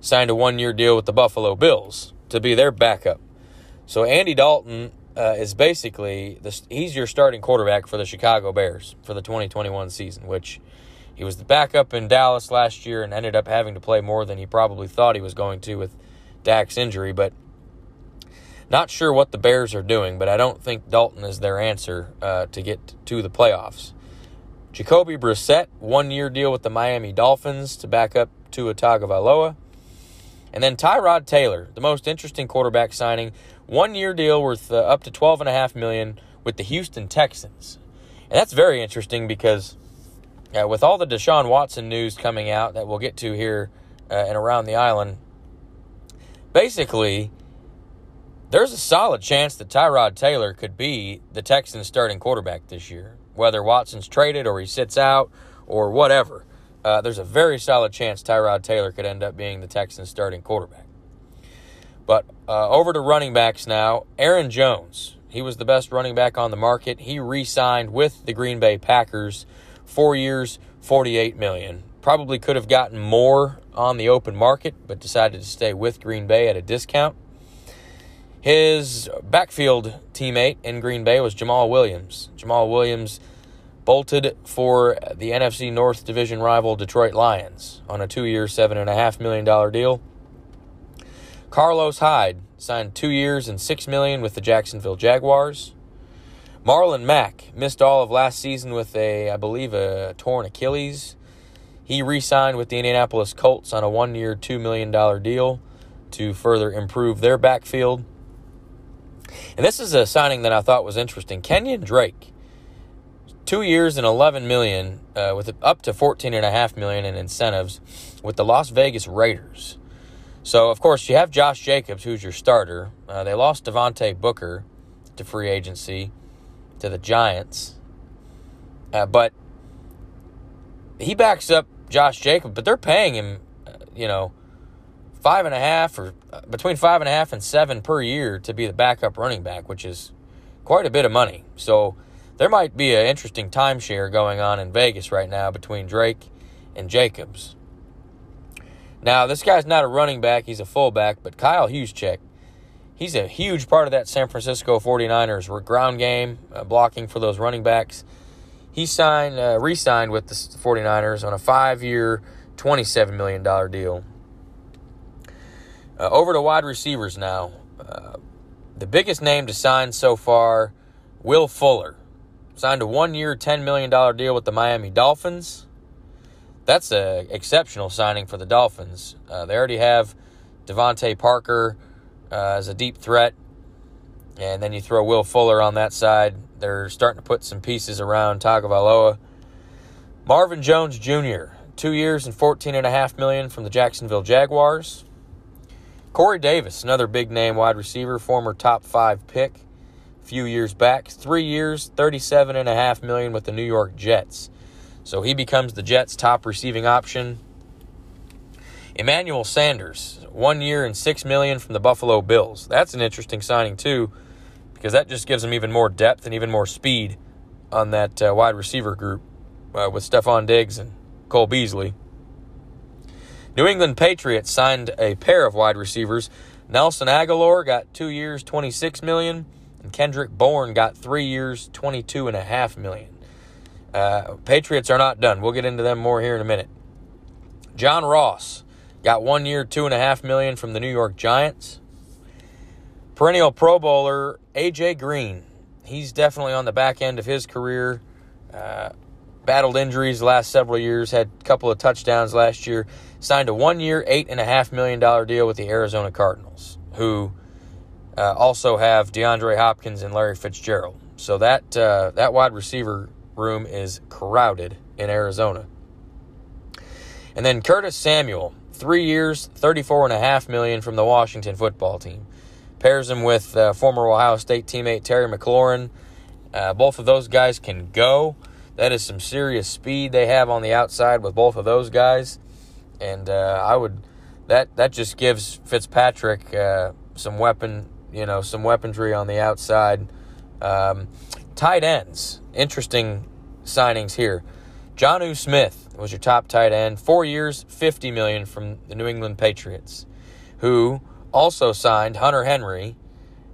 signed a one year deal with the Buffalo Bills to be their backup. So Andy Dalton uh, is basically the, he's your starting quarterback for the Chicago Bears for the 2021 season, which he was the backup in Dallas last year and ended up having to play more than he probably thought he was going to with Dak's injury. But not sure what the Bears are doing, but I don't think Dalton is their answer uh, to get to the playoffs. Jacoby Brissett, one year deal with the Miami Dolphins to back up Tua Tagovailoa. And then Tyrod Taylor, the most interesting quarterback signing, one year deal worth uh, up to twelve and a half million with the Houston Texans, and that's very interesting because uh, with all the Deshaun Watson news coming out that we'll get to here uh, and around the island, basically there's a solid chance that Tyrod Taylor could be the Texans starting quarterback this year, whether Watson's traded or he sits out or whatever. Uh, there's a very solid chance Tyrod Taylor could end up being the Texans starting quarterback. But uh, over to running backs now. Aaron Jones, he was the best running back on the market. He re-signed with the Green Bay Packers, four years, forty-eight million. Probably could have gotten more on the open market, but decided to stay with Green Bay at a discount. His backfield teammate in Green Bay was Jamal Williams. Jamal Williams bolted for the NFC North Division rival Detroit Lions on a two-year, seven and a half million dollar deal. Carlos Hyde signed two years and six million with the Jacksonville Jaguars. Marlon Mack missed all of last season with a, I believe, a torn Achilles. He re signed with the Indianapolis Colts on a one year, $2 million deal to further improve their backfield. And this is a signing that I thought was interesting. Kenyon Drake, two years and 11 million, uh, with up to 14.5 million in incentives with the Las Vegas Raiders. So, of course, you have Josh Jacobs, who's your starter. Uh, they lost Devontae Booker to free agency to the Giants. Uh, but he backs up Josh Jacobs, but they're paying him, uh, you know, five and a half or uh, between five and a half and seven per year to be the backup running back, which is quite a bit of money. So there might be an interesting timeshare going on in Vegas right now between Drake and Jacobs. Now, this guy's not a running back, he's a fullback, but Kyle Juszczyk he's a huge part of that San Francisco 49ers ground game, uh, blocking for those running backs. He signed, uh, re-signed with the 49ers on a five-year, $27 million deal. Uh, over to wide receivers now. Uh, the biggest name to sign so far, Will Fuller. Signed a one-year, $10 million deal with the Miami Dolphins. That's an exceptional signing for the Dolphins. Uh, they already have DeVante Parker, uh, as a deep threat. And then you throw Will Fuller on that side. They're starting to put some pieces around Tagovailoa. Marvin Jones Jr., two years and fourteen and a half million from the Jacksonville Jaguars. Corey Davis, another big name wide receiver, former top five pick a few years back. Three years, thirty-seven and a half million with the New York Jets. So he becomes the Jets' top receiving option. Emmanuel Sanders, one year and six million from the Buffalo Bills. That's an interesting signing too, because that just gives them even more depth and even more speed on that uh, wide receiver group uh, with Stefon Diggs and Cole Beasley. New England Patriots signed a pair of wide receivers. Nelson Agholor got two years, 26 million, and Kendrick Bourne got three years, 22 and a half million. Uh, Patriots are not done. We'll get into them more here in a minute. John Ross Got one year, two and a half million from the New York Giants. Perennial Pro Bowler AJ Green. He's definitely on the back end of his career. Uh, battled injuries the last several years. Had a couple of touchdowns last year. Signed a one-year, eight and a half million dollar deal with the Arizona Cardinals, who uh, also have DeAndre Hopkins and Larry Fitzgerald. So that uh, that wide receiver room is crowded in Arizona. And then Curtis Samuel, three years, thirty-four and a half million from the Washington football team. Pairs him with uh, former Ohio State teammate Terry McLaurin. Uh, both of those guys can go. That is some serious speed they have on the outside with both of those guys, and uh, I would that that just gives Fitzpatrick uh, some weapon, you know, some weaponry on the outside. Um, tight ends, interesting signings here. Jonnu Smith was your top tight end, four years, fifty million from the New England Patriots, who also signed Hunter Henry,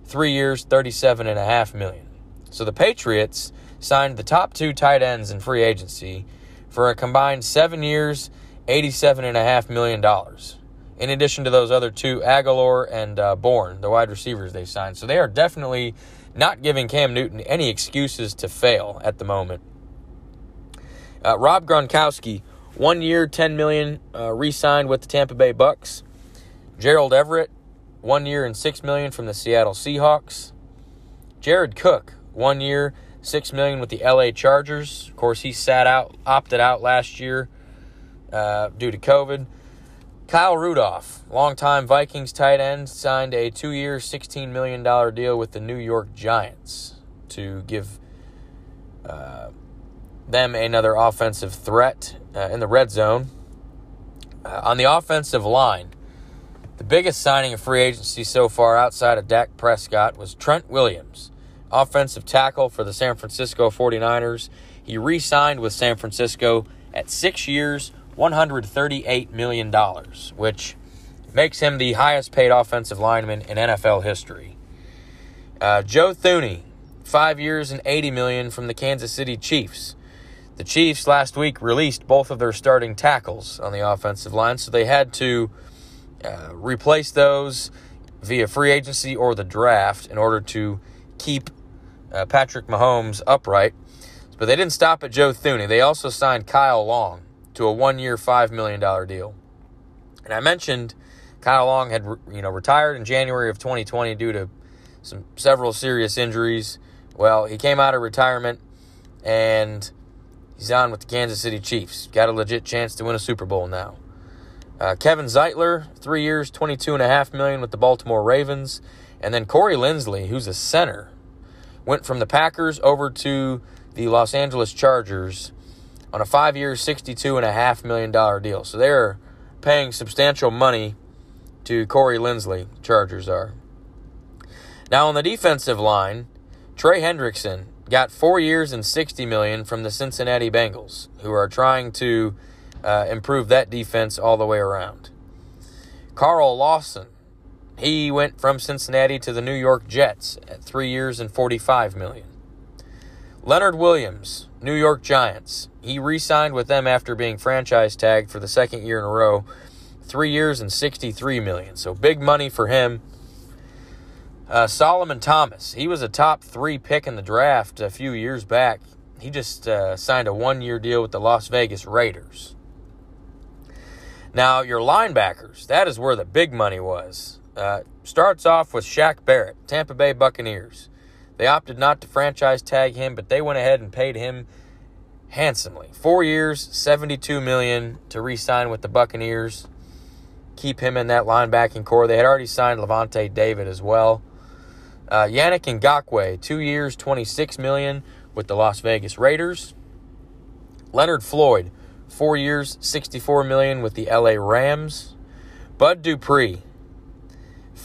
three years, thirty-seven and a half million. So the Patriots signed the top two tight ends in free agency for a combined seven years, eighty-seven and a half million dollars. In addition to those other two, Agholor and uh, Bourne, the wide receivers they signed. So they are definitely not giving Cam Newton any excuses to fail at the moment. Uh, Rob Gronkowski, one year, ten million, uh, re-signed with the Tampa Bay Bucks. Gerald Everett, one year and six million from the Seattle Seahawks. Jared Cook, one year, six million with the LA Chargers. Of course, he sat out, opted out last year uh, due to COVID. Kyle Rudolph, longtime Vikings tight end, signed a two-year, $16 million deal with the New York Giants to give uh, them another offensive threat uh, in the red zone. Uh, on the offensive line, the biggest signing of free agency so far outside of Dak Prescott was Trent Williams, offensive tackle for the San Francisco 49ers. He re signed with San Francisco at six years, $138 million, which makes him the highest paid offensive lineman in NFL history. Uh, Joe Thuney, five years and 80 million from the Kansas City Chiefs. The Chiefs last week released both of their starting tackles on the offensive line, so they had to uh, replace those via free agency or the draft in order to keep uh, Patrick Mahomes upright. But they didn't stop at Joe Thuney. They also signed Kyle Long to a one-year, $5 million deal. And I mentioned Kyle Long had you know retired in January of 2020 due to some several serious injuries. Well, he came out of retirement and he's on with the Kansas City Chiefs. Got a legit chance to win a Super Bowl now. Uh, Kevin Zeitler, three years, twenty-two and a half million with the Baltimore Ravens, and then Corey Linsley, who's a center, went from the Packers over to the Los Angeles Chargers on a and a half million dollar deal. So they're paying substantial money to Corey Linsley. Chargers are. Now on the defensive line, Trey Hendrickson got four years and 60 million from the Cincinnati Bengals, who are trying to uh, improve that defense all the way around. Carl Lawson, he went from Cincinnati to the New York Jets at three years and 45 million. Leonard Williams, New York Giants, he re-signed with them after being franchise tagged for the second year in a row, three years and 63 million. So big money for him. Uh, Solomon Thomas, he was a top three pick in the draft a few years back. He just uh, signed a one-year deal with the Las Vegas Raiders. Now, your linebackers, that is where the big money was. Uh, starts off with Shaq Barrett, Tampa Bay Buccaneers. They opted not to franchise tag him, but they went ahead and paid him handsomely. Four years, 72 million to re-sign with the Buccaneers. Keep him in that linebacking core. They had already signed Lavonte David as well. Uh, Yannick Ngakoue, two years, 26 million with the Las Vegas Raiders. Leonard Floyd, four years, 64 million with the LA Rams. Bud Dupree,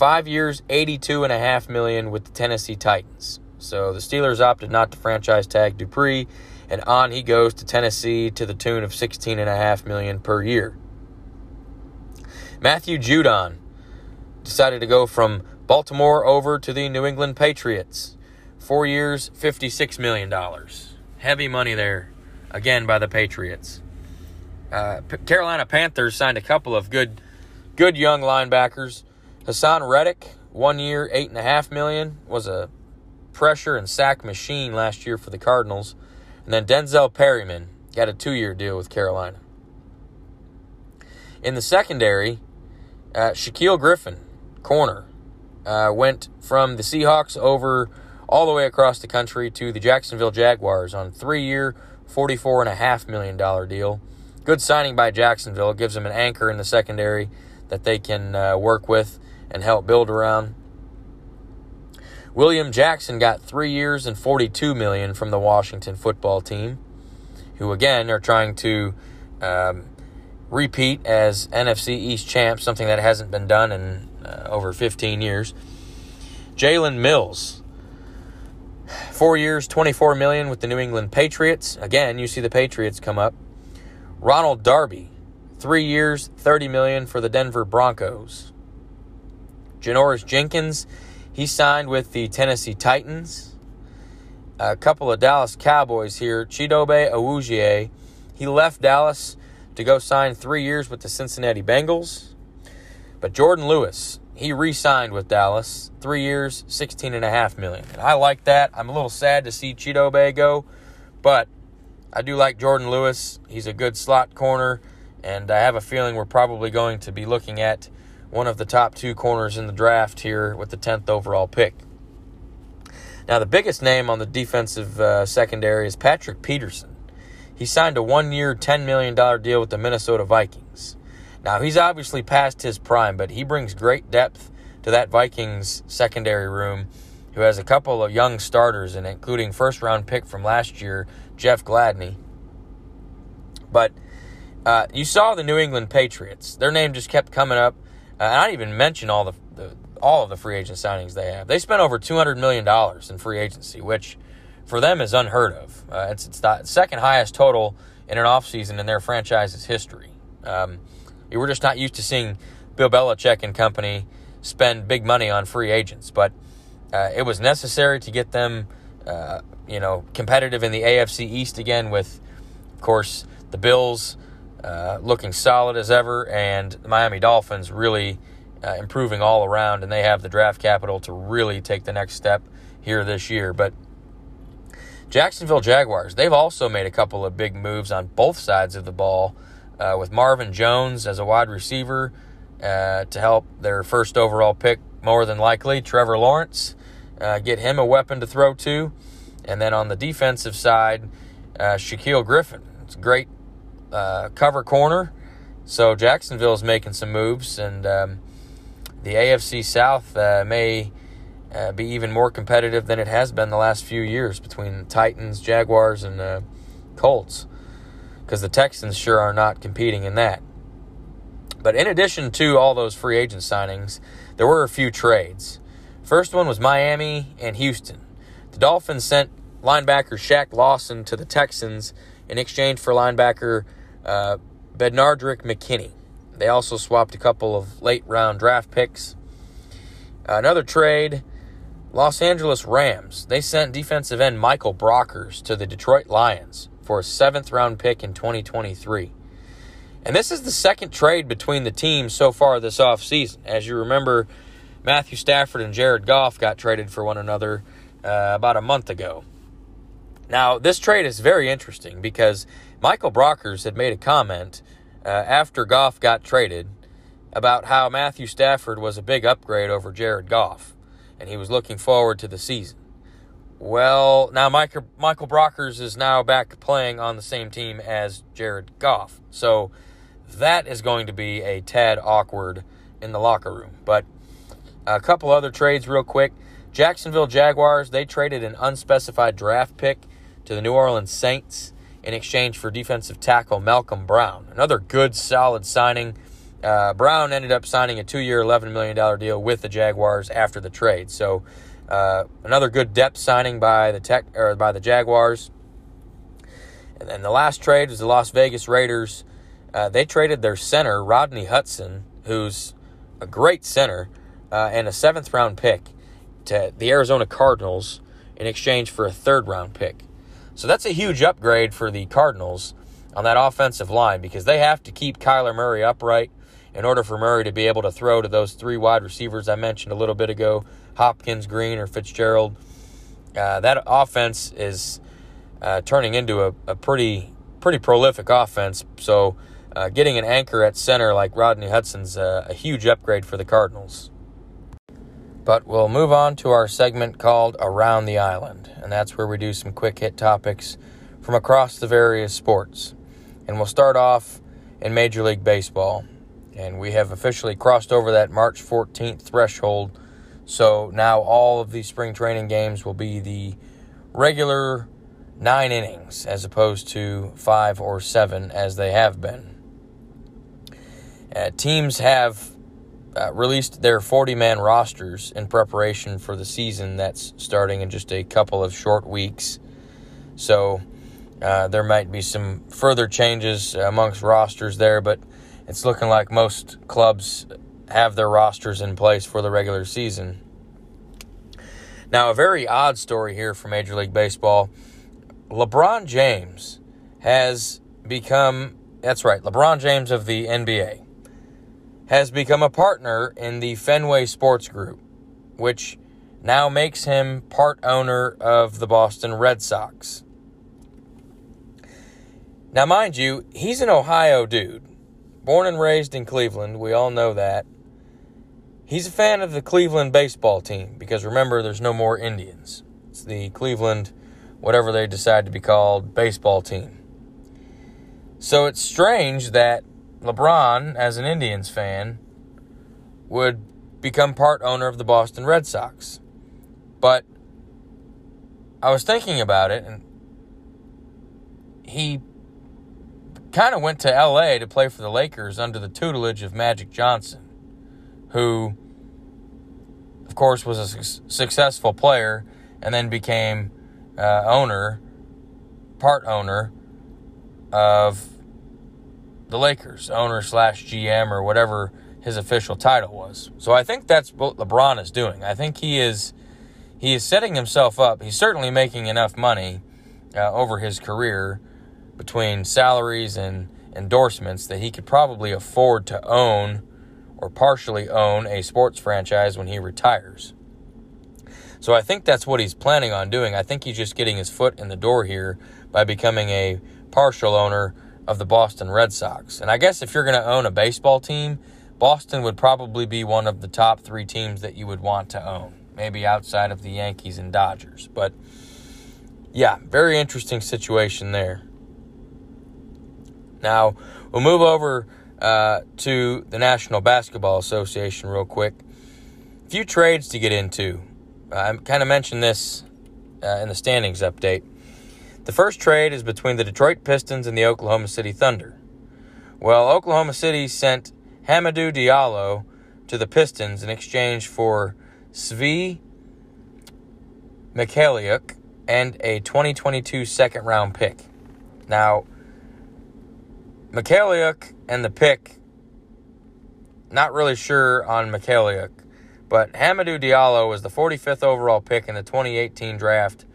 five years, 82 and a half million with the Tennessee Titans. So the Steelers opted not to franchise tag Dupree, and on he goes to Tennessee to the tune of 16 and a half million per year. Matthew Judon decided to go from Baltimore over to the New England Patriots. Four years, $56 million. Heavy money there, again, by the Patriots. Uh, Carolina Panthers signed a couple of good, good young linebackers. Haason Reddick, one year, eight and a half million, was a pressure and sack machine last year for the Cardinals. And then Denzel Perryman got a two-year deal with Carolina. In the secondary, uh, Shaquill Griffin, corner, uh, went from the Seahawks over all the way across the country to the Jacksonville Jaguars on three-year, $44.5 million deal good signing by Jacksonville. It gives them an anchor in the secondary that they can uh, work with and help build around. William Jackson got three years and 42 million from the Washington football team, who again are trying to um, repeat as NFC East champs, something that hasn't been done in uh, over 15 years. Jalen Mills, four years, 24 million with the New England Patriots. Again, you see the Patriots come up. Ronald Darby, three years, 30 million for the Denver Broncos. Janoris Jenkins, he signed with the Tennessee Titans. A couple of Dallas Cowboys here. Chidobe Awuzie, he left Dallas to go sign three years with the Cincinnati Bengals. But Jourdan Lewis, he re-signed with Dallas, three years, sixteen and a half million. And I like that. I'm a little sad to see Chidobe go, but I do like Jourdan Lewis. He's a good slot corner, and I have a feeling we're probably going to be looking at one of the top two corners in the draft here with the 10th overall pick. Now, the biggest name on the defensive uh, secondary is Patrick Peterson. He signed a one year, $10 million deal with the Minnesota Vikings. Now, he's obviously past his prime, but he brings great depth to that Vikings secondary room, who has a couple of young starters, and including first round pick from last year, Jeff Gladney. But uh, you saw the New England Patriots. Their name just kept coming up. And I didn't even mention all the, the, all of the free agent signings they have. They spent over two hundred million dollars in free agency, which for them is unheard of. Uh, it's it's the second highest total in an offseason in their franchise's history. Um, were just not used to seeing Bill Belichick and company spend big money on free agents, but uh, it was necessary to get them uh, you know, competitive in the AFC East again with Of course, the Bills uh, looking solid as ever, and the Miami Dolphins really uh, improving all around, and they have the draft capital to really take the next step here this year. But Jacksonville Jaguars, they've also made a couple of big moves on both sides of the ball uh, with Marvin Jones as a wide receiver uh, to help their first overall pick, more than likely, Trevor Lawrence, uh, get him a weapon to throw to. And then on the defensive side, uh, Shaquill Griffin. It's great uh, cover corner. So Jacksonville is making some moves, and um, the AFC South uh, may uh, be even more competitive than it has been the last few years between Titans, Jaguars, and uh, Colts, because the Texans sure are not competing in that. But in addition to all those free agent signings, there were a few trades. First one was Miami and Houston. The Dolphins sent linebacker Shaq Lawson to the Texans in exchange for linebacker uh, Benardrick McKinney. They also swapped a couple of late round draft picks. Another trade Los Angeles Rams. They sent defensive end Michael Brockers to the Detroit Lions for a seventh round pick in 2023. And this is the second trade between the teams so far this offseason. As you remember, Matthew Stafford and Jared Goff got traded for one another uh, about a month ago. Now, this trade is very interesting because Michael Brockers had made a comment uh, after Goff got traded about how Matthew Stafford was a big upgrade over Jared Goff, and he was looking forward to the season. Well, now Michael, Michael Brockers is now back playing on the same team as Jared Goff. So that is going to be a tad awkward in the locker room. But a couple other trades, real quick. Jacksonville Jaguars, they traded an unspecified draft pick to the New Orleans Saints in exchange for defensive tackle Malcolm Brown. Another good, solid signing. Uh, Brown ended up signing a two-year, $11 million deal with the Jaguars after the trade. So uh, another good depth signing by the tech or by the Jaguars. And then the last trade was the Las Vegas Raiders. Uh, they traded their center Rodney Hudson, who's a great center, uh, and a seventh round pick to the Arizona Cardinals in exchange for a third round pick. So that's a huge upgrade for the Cardinals on that offensive line because they have to keep Kyler Murray upright in order for Murray to be able to throw to those three wide receivers I mentioned a little bit ago Hopkins, Green, or Fitzgerald. Uh, that offense is uh, turning into a, a, pretty pretty prolific offense. So uh, getting an anchor at center like Rodney Hudson's a, a huge upgrade for the Cardinals. But we'll move on to our segment called Around the Island, and that's where we do some quick hit topics from across the various sports. And we'll start off in Major League Baseball. And we have officially crossed over that March 14th threshold. So now all of these spring training games will be the regular nine innings as opposed to five or seven as they have been. Uh, teams have uh, released their 40 man rosters in preparation for the season that's starting in just a couple of short weeks. So uh, there might be some further changes amongst rosters there, but it's looking like most clubs have their rosters in place for the regular season. Now, a very odd story here for Major League Baseball. LeBron James has become, that's right, LeBron James of the NBA has become a partner in the Fenway Sports Group, which now makes him part owner of the Boston Red Sox. Now, mind you, he's an Ohio dude, born and raised in Cleveland. We all know that. He's a fan of the Cleveland baseball team because remember, there's no more Indians. It's the Cleveland, whatever they decide to be called, baseball team. So it's strange that LeBron, as an Indians fan, would become part owner of the Boston Red Sox. But I was thinking about it, and he kind of went to LA to play for the Lakers under the tutelage of Magic Johnson, who, of course, was a su- successful player and then became uh, owner, part owner of the Lakers, owner slash GM or whatever his official title was. So I think that's what LeBron is doing. I think he is he is setting himself up. He's certainly making enough money uh, over his career between salaries and endorsements that he could probably afford to own or partially own a sports franchise when he retires. So I think that's what he's planning on doing. I think he's just getting his foot in the door here by becoming a partial owner of the Boston Red Sox. And I guess if you're going to own a baseball team, Boston would probably be one of the top three teams that you would want to own, maybe outside of the Yankees and Dodgers. But yeah, very interesting situation there. Now, we'll move over uh, to the National Basketball Association real quick. A few trades to get into. I kind of mentioned this uh, in the standings update. The first trade is between the Detroit Pistons and the Oklahoma City Thunder. Well, Oklahoma City sent Hamidou Diallo to the Pistons in exchange for Svi Mykhailiuk and a 2022 second round pick. Now, Mykhailiuk and the pick, not really sure on Mykhailiuk, but Hamidou Diallo was the 45th overall pick in the 2018 draft.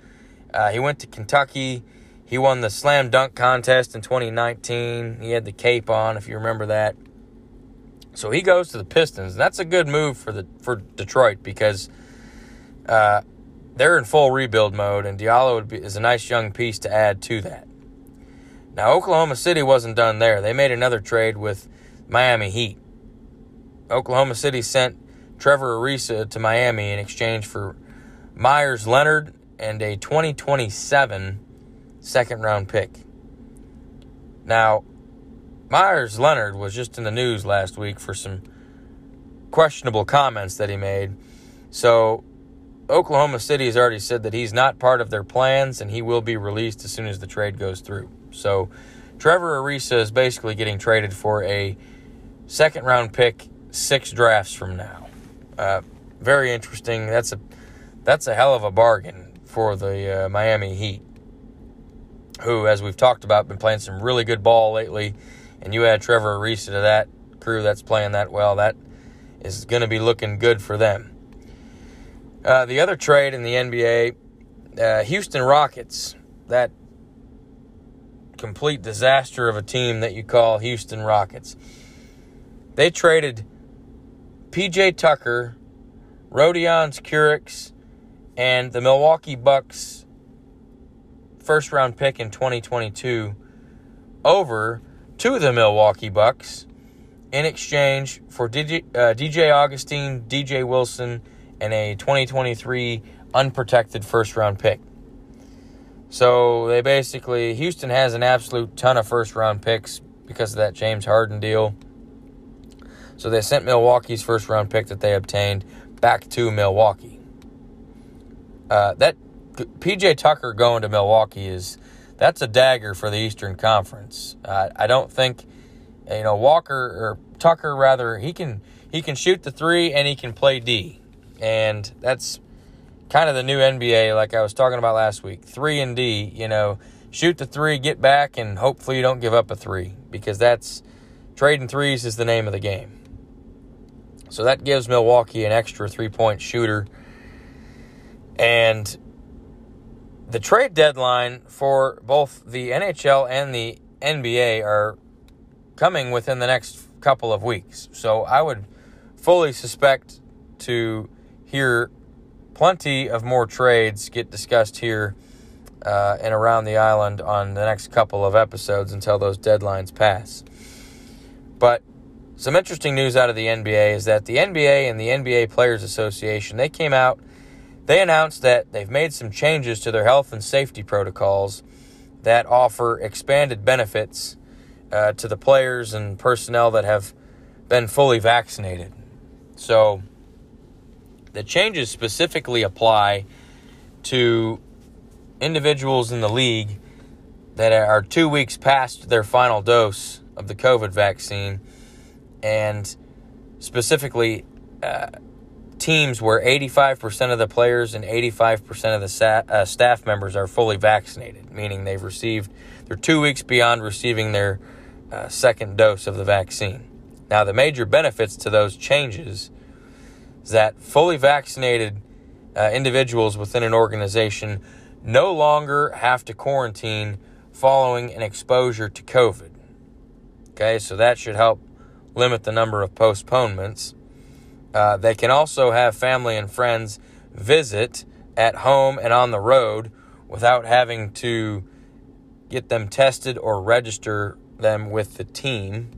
Uh, he went to Kentucky. He won the slam dunk contest in 2019. He had the cape on, if you remember that. So he goes to the Pistons. And that's a good move for the for Detroit because uh, they're in full rebuild mode, and Diallo be, is a nice young piece to add to that. Now, Oklahoma City wasn't done there. They made another trade with Miami Heat. Oklahoma City sent Trevor Ariza to Miami in exchange for Meyers Leonard and a 2027 second round pick. Now, Meyers Leonard was just in the news last week for some questionable comments that he made. So, Oklahoma City has already said that he's not part of their plans and he will be released as soon as the trade goes through. So Trevor Ariza is basically getting traded for a second round pick six drafts from now. Uh, very interesting. That's a that's a hell of a bargain for the uh, Miami Heat, who, as we've talked about, been playing some really good ball lately. And you add Trevor Ariza to that crew that's playing that well. That is going to be looking good for them. Uh, the other trade in the NBA, uh, Houston Rockets. That complete disaster of a team that you call Houston Rockets. They traded PJ Tucker, Rodions Kurucs, and the Milwaukee Bucks first round pick in 2022 over to the Milwaukee Bucks in exchange for DJ, uh, DJ Augustin, DJ Wilson, and a 2023 unprotected first round pick. So they basically, Houston has an absolute ton of first round picks because of that James Harden deal. So they sent Milwaukee's first round pick that they obtained back to Milwaukee. Uh, that PJ Tucker going to Milwaukee is that's a dagger for the Eastern Conference. Uh, I don't think you know Walker or Tucker rather he can he can shoot the three and he can play D, and that's kind of the new NBA, like I was talking about last week. Three and D, you know, shoot the three, get back, and hopefully you don't give up a three because that's trading threes is the name of the game. So that gives Milwaukee an extra three point shooter. And the trade deadline for both the NHL and the NBA are coming within the next couple of weeks. So I would fully suspect to hear plenty of more trades get discussed here uh, and around the island on the next couple of episodes until those deadlines pass. But some interesting news out of the NBA is that the NBA and the NBA Players Association they came out they announced that they've made some changes to their health and safety protocols that offer expanded benefits uh, to the players and personnel that have been fully vaccinated. So the changes specifically apply to individuals in the league that are two weeks past their final dose of the COVID vaccine, and specifically uh, teams where 85% of the players and 85% of the sa- uh, staff members are fully vaccinated, meaning they've received, they're two weeks beyond receiving their uh, second dose of the vaccine. Now, the major benefits to those changes is that fully vaccinated uh, individuals within an organization no longer have to quarantine following an exposure to COVID. Okay, so that should help limit the number of postponements. Uh, they can also have family and friends visit at home and on the road without having to get them tested or register them with the team.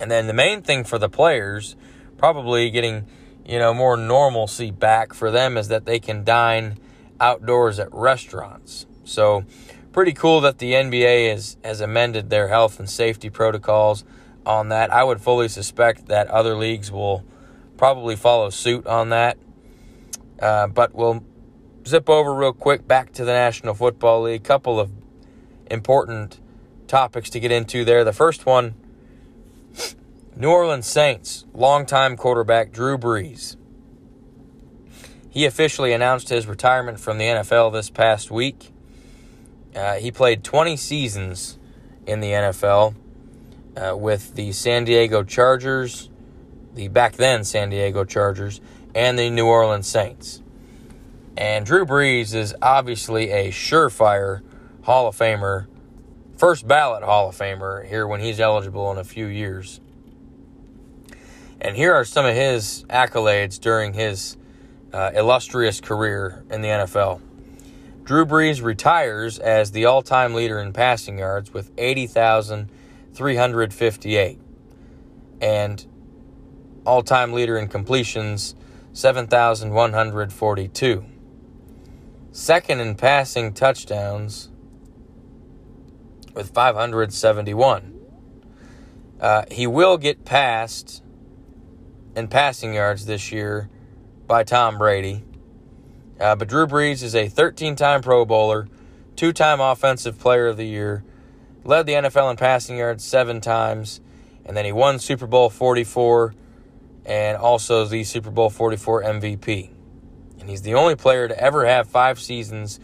And then the main thing for the players, probably getting, you know, more normalcy back for them is that they can dine outdoors at restaurants. So, pretty cool that the NBA has, has amended their health and safety protocols on that. I would fully suspect that other leagues will probably follow suit on that. Uh, but we'll zip over real quick back to the National Football League. Couple of important topics to get into there. The first one New Orleans Saints, longtime quarterback Drew Brees. He officially announced his retirement from the NFL this past week. Uh, he played 20 seasons in the NFL uh, with the San Diego Chargers, the back then San Diego Chargers, and the New Orleans Saints. And Drew Brees is obviously a surefire Hall of Famer, first ballot Hall of Famer here when he's eligible in a few years. And here are some of his accolades during his uh, illustrious career in the NFL. Drew Brees retires as the all time leader in passing yards with 80,358 and all time leader in completions 7,142. Second in passing touchdowns with 571. Uh, he will get passed in passing yards this year by Tom Brady. Uh, but Drew Brees is a 13 time Pro Bowler, two time Offensive Player of the Year, led the NFL in passing yards seven times, and then he won Super Bowl 44 and also the Super Bowl 44 MVP. And he's the only player to ever have five seasons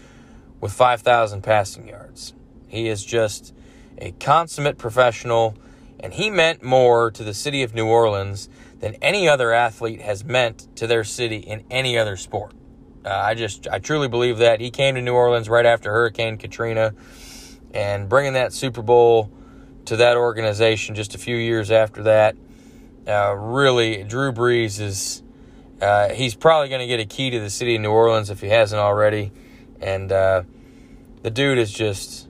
with 5,000 passing yards. He is just a consummate professional, and he meant more to the city of New Orleans than any other athlete has meant to their city in any other sport. Uh, I just, I truly believe that. He came to New Orleans right after Hurricane Katrina, and bringing that Super Bowl to that organization just a few years after that uh, really, Drew Brees is. Uh, he's probably going to get a key to the city of New Orleans if he hasn't already. And uh, the dude is just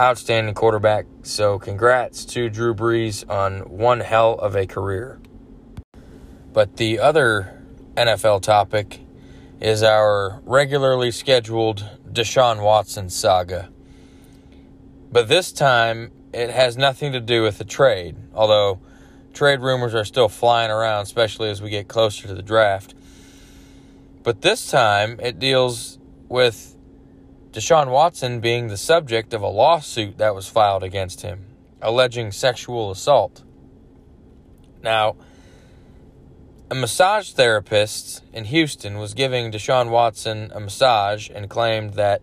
outstanding quarterback. So congrats to Drew Brees on one hell of a career. But the other NFL topic is our regularly scheduled Deshaun Watson saga. But this time, it has nothing to do with the trade, although trade rumors are still flying around, especially as we get closer to the draft. But this time it deals with Deshaun Watson being the subject of a lawsuit that was filed against him, alleging sexual assault. Now, a massage therapist in Houston was giving Deshaun Watson a massage and claimed that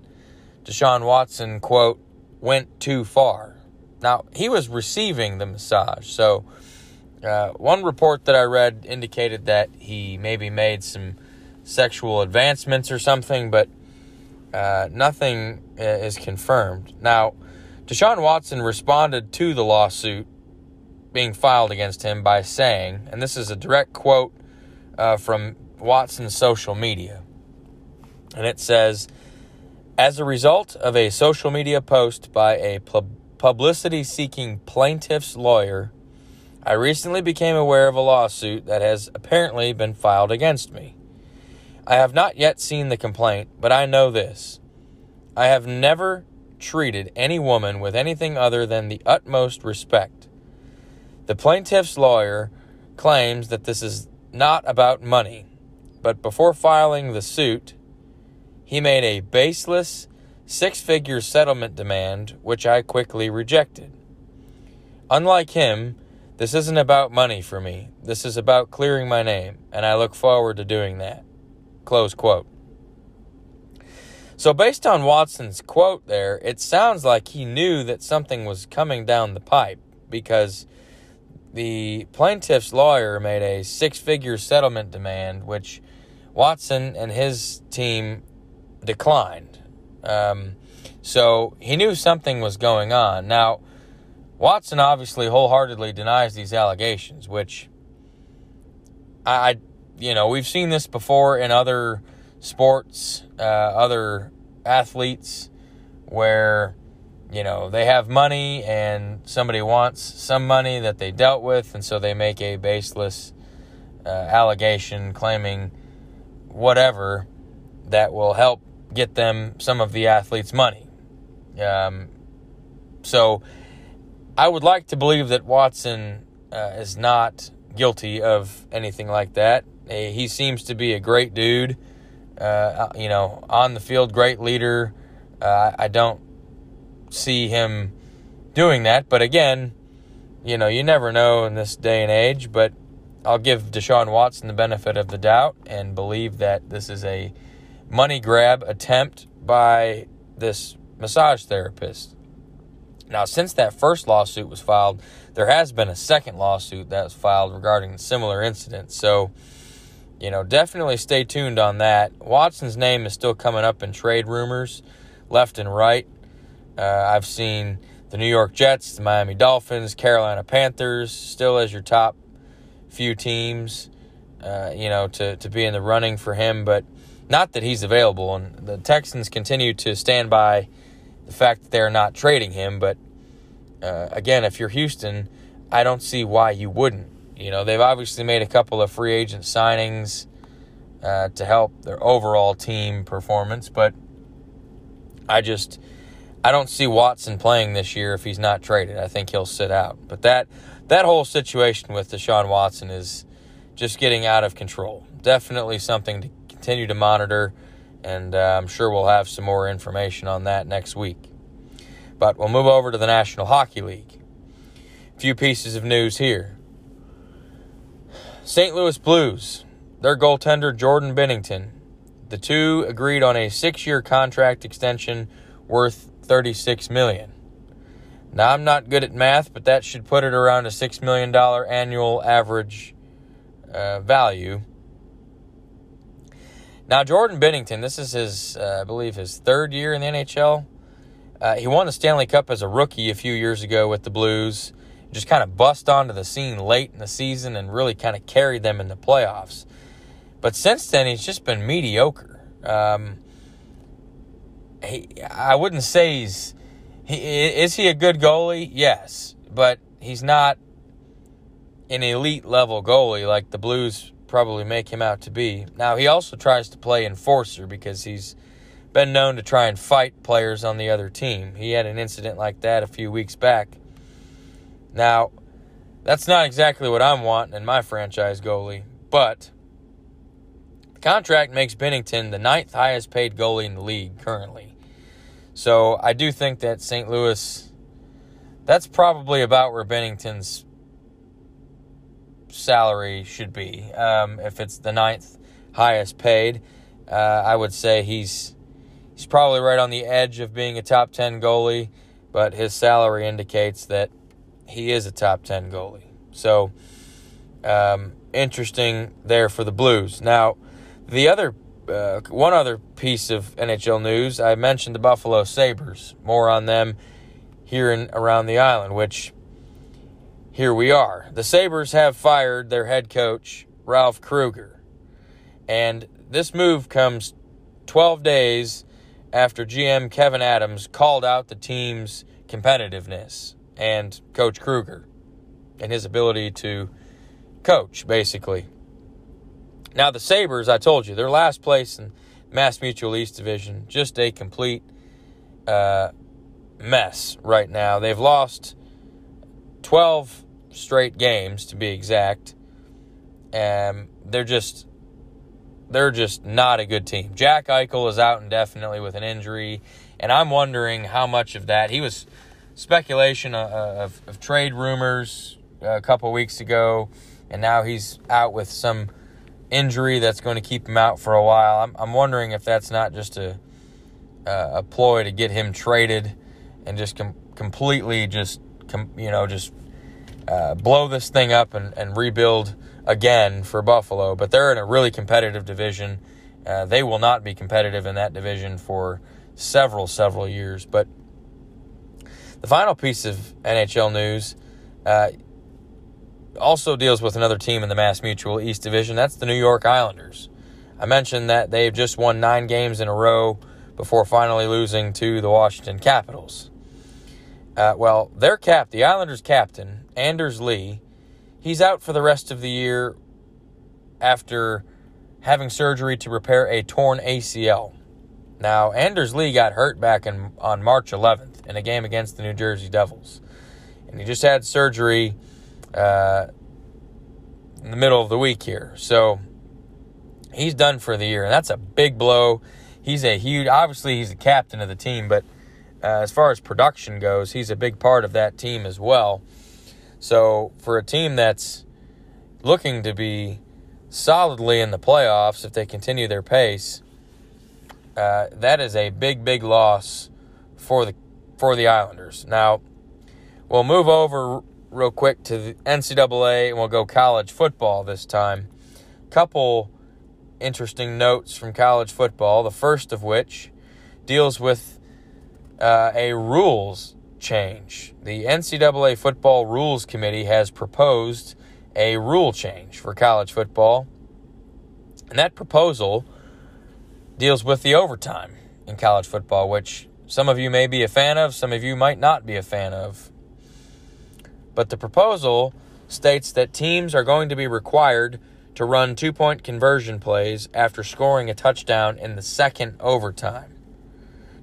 Deshaun Watson, quote, went too far. Now, he was receiving the massage, so uh, one report that I read indicated that he maybe made some sexual advancements or something, but uh, nothing uh, is confirmed. Now, Deshaun Watson responded to the lawsuit being filed against him by saying, and this is a direct quote uh, from Watson's social media, and it says, as a result of a social media post by a publicity seeking plaintiff's lawyer, I recently became aware of a lawsuit that has apparently been filed against me. I have not yet seen the complaint, but I know this. I have never treated any woman with anything other than the utmost respect. The plaintiff's lawyer claims that this is not about money, but before filing the suit, he made a baseless six figure settlement demand, which I quickly rejected. Unlike him, this isn't about money for me. This is about clearing my name, and I look forward to doing that. Close quote. So, based on Watson's quote there, it sounds like he knew that something was coming down the pipe because the plaintiff's lawyer made a six figure settlement demand, which Watson and his team declined. Um, So he knew something was going on. Now, Watson obviously wholeheartedly denies these allegations, which I, you know, we've seen this before in other sports, uh, other athletes, where, you know, they have money and somebody wants some money that they dealt with, and so they make a baseless uh, allegation claiming whatever that will help get them some of the athlete's money. Um, so I would like to believe that Watson uh, is not guilty of anything like that. He seems to be a great dude, uh, you know, on the field, great leader. Uh, I don't see him doing that, but again, you know, you never know in this day and age. But I'll give Deshaun Watson the benefit of the doubt and believe that this is a money grab attempt by this massage therapist. Now, since that first lawsuit was filed, there has been a second lawsuit that was filed regarding similar incidents. So, you know, definitely stay tuned on that. Watson's name is still coming up in trade rumors left and right. Uh, I've seen the New York Jets, the Miami Dolphins, Carolina Panthers still as your top few teams, uh, you know, to, to be in the running for him, but not that he's available. And the Texans continue to stand by the fact that they're not trading him. But uh, again, if you're Houston, I don't see why you wouldn't. You know, they've obviously made a couple of free agent signings uh, to help their overall team performance, but I just I don't see Watson playing this year if he's not traded. I think he'll sit out. But that that whole situation with Deshaun Watson is just getting out of control. Definitely something to continue to monitor and uh, I'm sure we'll have some more information on that next week. But we'll move over to the National Hockey League. A few pieces of news here. St. Louis Blues, their goaltender Jordan Binnington, the two agreed on a 6-year contract extension worth 36 million. Now I'm not good at math, but that should put it around a 6 million dollar annual average uh, value now, Jordan Binnington, this is his, uh, I believe, his third year in the NHL. Uh, he won the Stanley Cup as a rookie a few years ago with the Blues. Just kind of bust onto the scene late in the season and really kind of carried them in the playoffs. But since then, he's just been mediocre. Um, he, I wouldn't say he's. He, is he a good goalie? Yes, but he's not an elite level goalie like the Blues probably make him out to be. Now, he also tries to play enforcer because he's been known to try and fight players on the other team. He had an incident like that a few weeks back. Now, that's not exactly what I'm wanting in my franchise goalie, but the contract makes Binnington the ninth highest paid goalie in the league currently. So I do think that St. Louis, that's probably about where Binnington's salary should be. Um, if it's the ninth highest paid, uh, I would say he's he's probably right on the edge of being a top ten goalie, but his salary indicates that he is a top ten goalie. So um, interesting there for the Blues. Now, the other uh, one other piece of NHL news, I mentioned the Buffalo Sabres. More on them here and around the island, which here we are. The Sabres have fired their head coach, Ralph Krueger. And this move comes 12 days after GM Kevyn Adams called out the team's competitiveness and Coach Krueger and his ability to coach, basically. Now, the Sabres, I told you, they're last place in Mass Mutual East Division. Just a complete uh, mess right now. They've lost 12 straight games to be exact. And they're just they're just not a good team. Jack Eichel is out indefinitely with an injury, and I'm wondering how much of that he was speculation of, of, of trade rumors uh, a couple weeks ago, and now he's out with some injury that's going to keep him out for a while. I'm, I'm wondering if that's not just a a ploy to get him traded and just com- completely just you know just uh, blow this thing up and, and rebuild again for Buffalo. But they're in a really competitive division. Uh, they will not be competitive in that division for several, several years. But the final piece of NHL news uh, also deals with another team in the Mass Mutual East Division. That's the New York Islanders. I mentioned that they've just won nine games in a row before finally losing to the Washington Capitals. Uh, well, their cap, the Islanders' captain, Anders Lee, he's out for the rest of the year after having surgery to repair a torn ACL. Now, Anders Lee got hurt back in, on March 11th in a game against the New Jersey Devils. And he just had surgery uh, in the middle of the week here. So he's done for the year. And that's a big blow. He's a huge, obviously, he's the captain of the team, but as far as production goes, he's a big part of that team as well. So for a team that's looking to be solidly in the playoffs if they continue their pace, uh, that is a big, big loss for the for the Islanders. Now, we'll move over real quick to the NCAA and we'll go college football this time. Couple interesting notes from college football. The first of which deals with uh, a rules change. The NCAA Football Rules Committee has proposed a rule change for college football, and that proposal deals with the overtime in college football, which some of you may be a fan of, some of you might not be a fan of. But the proposal states that teams are going to be required to run two point conversion plays after scoring a touchdown in the second overtime.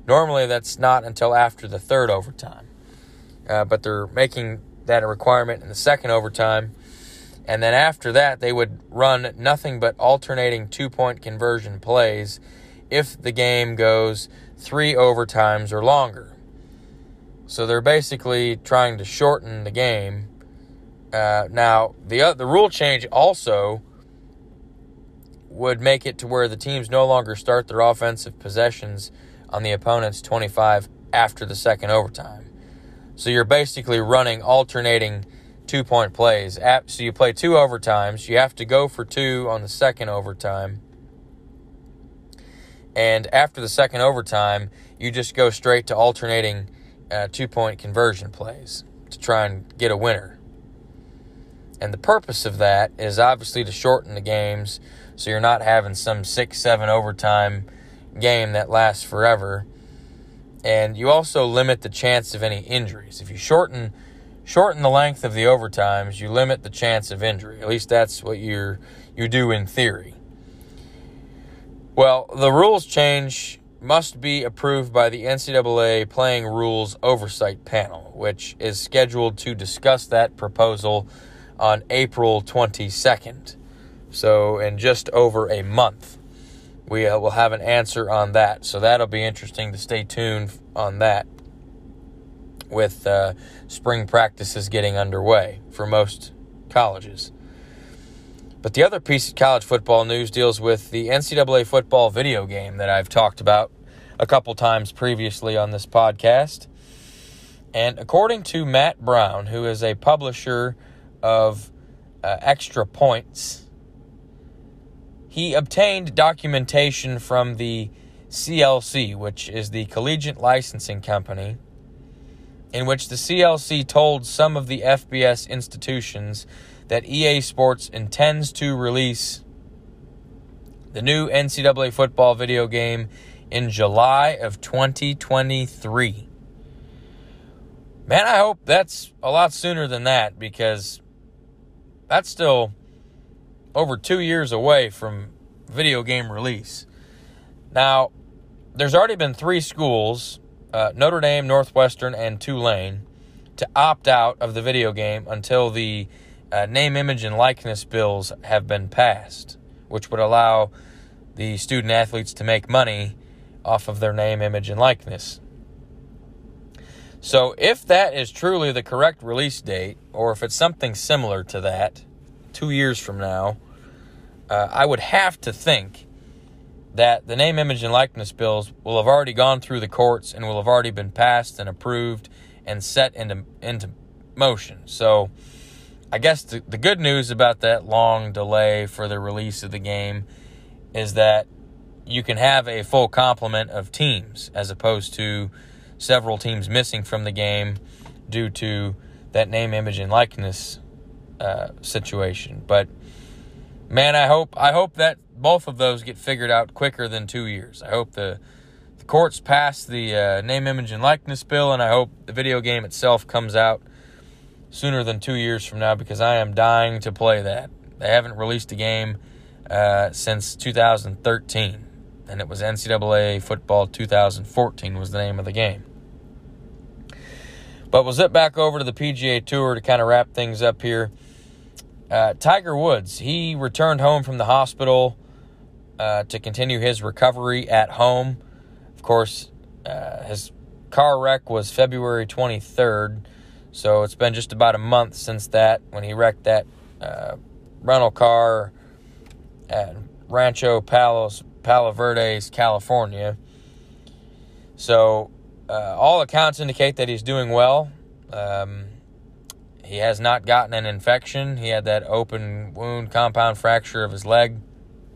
Normally, that's not until after the third overtime, uh, but they're making that a requirement in the second overtime. And then after that, they would run nothing but alternating two point conversion plays if the game goes three overtimes or longer. So they're basically trying to shorten the game. Uh, now, the, uh, the rule change also would make it to where the teams no longer start their offensive possessions on the opponent's 25 after the second overtime. So you're basically running alternating two point plays. So you play two overtimes. You have to go for two on the second overtime. And after the second overtime, you just go straight to alternating uh, two point conversion plays to try and get a winner. And the purpose of that is obviously to shorten the games so you're not having some six, seven overtime game that lasts forever. And you also limit the chance of any injuries. If you shorten shorten the length of the overtimes, you limit the chance of injury. At least that's what you you do in theory. Well, the rules change must be approved by the NCAA Playing Rules Oversight Panel, which is scheduled to discuss that proposal on April 22nd. So, in just over a month we uh, will have an answer on that. So that'll be interesting to stay tuned on that with uh, spring practices getting underway for most colleges. But the other piece of college football news deals with the NCAA football video game that I've talked about a couple times previously on this podcast. And according to Matt Brown, who is a publisher of uh, Extra Points, he obtained documentation from the CLC, which is the Collegiate Licensing Company, in which the CLC told some of the FBS institutions that EA Sports intends to release the new NCAA football video game in July of 2023. Man, I hope that's a lot sooner than that because that's still over two years away from video game release. Now, there's already been three schools uh, Notre Dame, Northwestern, and Tulane to opt out of the video game until the uh, name, image, and likeness bills have been passed, which would allow the student athletes to make money off of their name, image, and likeness. So, if that is truly the correct release date, or if it's something similar to that, two years from now, uh, I would have to think that the name, image, and likeness bills will have already gone through the courts and will have already been passed and approved and set into into motion. So, I guess the, the good news about that long delay for the release of the game is that you can have a full complement of teams as opposed to several teams missing from the game due to that name, image, and likeness uh, situation. But man, I hope I hope that both of those get figured out quicker than two years. I hope the the courts pass the uh, name, image, and likeness bill, and I hope the video game itself comes out sooner than two years from now because I am dying to play that. They haven't released a game uh, since 2013, and it was NCAA Football 2014 was the name of the game. But we'll zip back over to the PGA Tour to kind of wrap things up here. Uh, Tiger Woods, he returned home from the hospital uh, to continue his recovery at home. Of course, uh, his car wreck was February 23rd, so it's been just about a month since that when he wrecked that uh, rental car at Rancho Palos, Palo Verdes, California. So, uh, all accounts indicate that he's doing well. Um, he has not gotten an infection. He had that open wound compound fracture of his leg.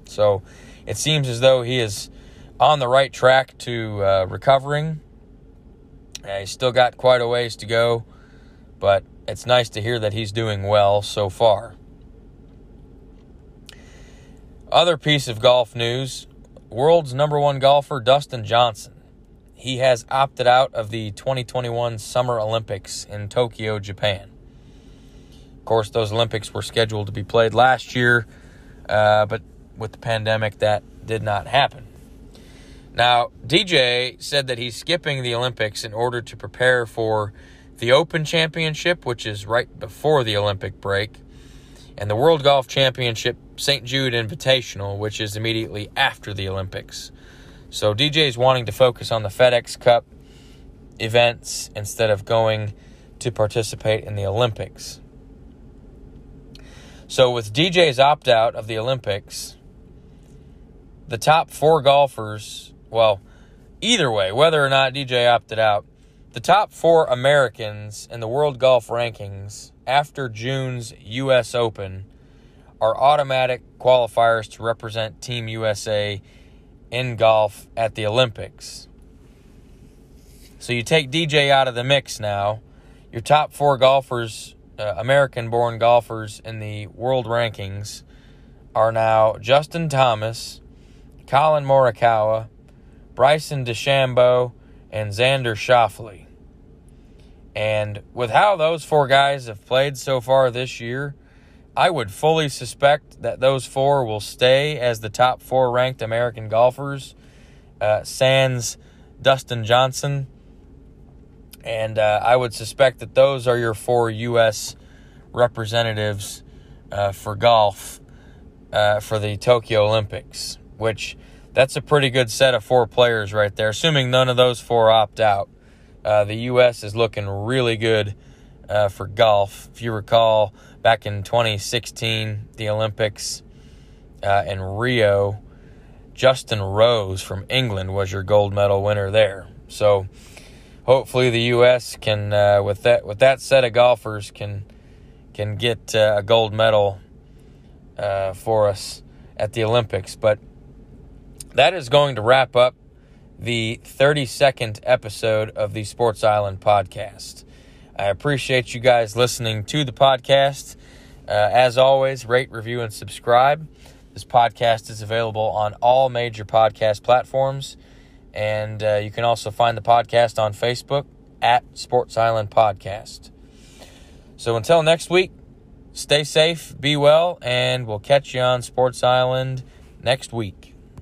So, it seems as though he is on the right track to uh, recovering. Uh, he's still got quite a ways to go, but it's nice to hear that he's doing well so far. Other piece of golf news world's number one golfer, Dustin Johnson. He has opted out of the 2021 Summer Olympics in Tokyo, Japan. Of course, those Olympics were scheduled to be played last year, uh, but with the pandemic, that did not happen. Now, DJ said that he's skipping the Olympics in order to prepare for the Open Championship, which is right before the Olympic break, and the World Golf Championship St. Jude Invitational, which is immediately after the Olympics. So DJ is wanting to focus on the FedEx Cup events instead of going to participate in the Olympics. So with DJ's opt out of the Olympics, the top four golfers, well, either way, whether or not DJ opted out, the top four Americans in the world golf rankings after June's U.S. Open are automatic qualifiers to represent Team USA in golf at the Olympics. So you take DJ out of the mix now. Your top four golfers, uh, American born golfers in the world rankings, are now Justin Thomas, Collin Morikawa, Bryson DeChambeau, and Xander Schauffele. And with how those four guys have played so far this year, I would fully suspect that those four will stay as the top four ranked American golfers. Uh, sans Dustin Johnson. And uh, I would suspect that those are your four U.S. representatives uh, for golf uh, for the Tokyo Olympics, which that's a pretty good set of four players right there, assuming none of those four opt out. Uh, the U.S. is looking really good uh, for golf. If you recall, back in 2016, the Olympics uh, in Rio, Justin Rose from England was your gold medal winner there. So hopefully the U.S. can, uh, with that with that set of golfers, can can get uh, a gold medal uh, for us at the Olympics. But that is going to wrap up the 32nd episode of the Sports Island podcast. I appreciate you guys listening to the podcast. Uh, as always, rate, review, and subscribe. This podcast is available on all major podcast platforms, and uh, you can also find the podcast on Facebook at Sports Island Podcast. So until next week, stay safe, be well, and we'll catch you on Sports Island next week.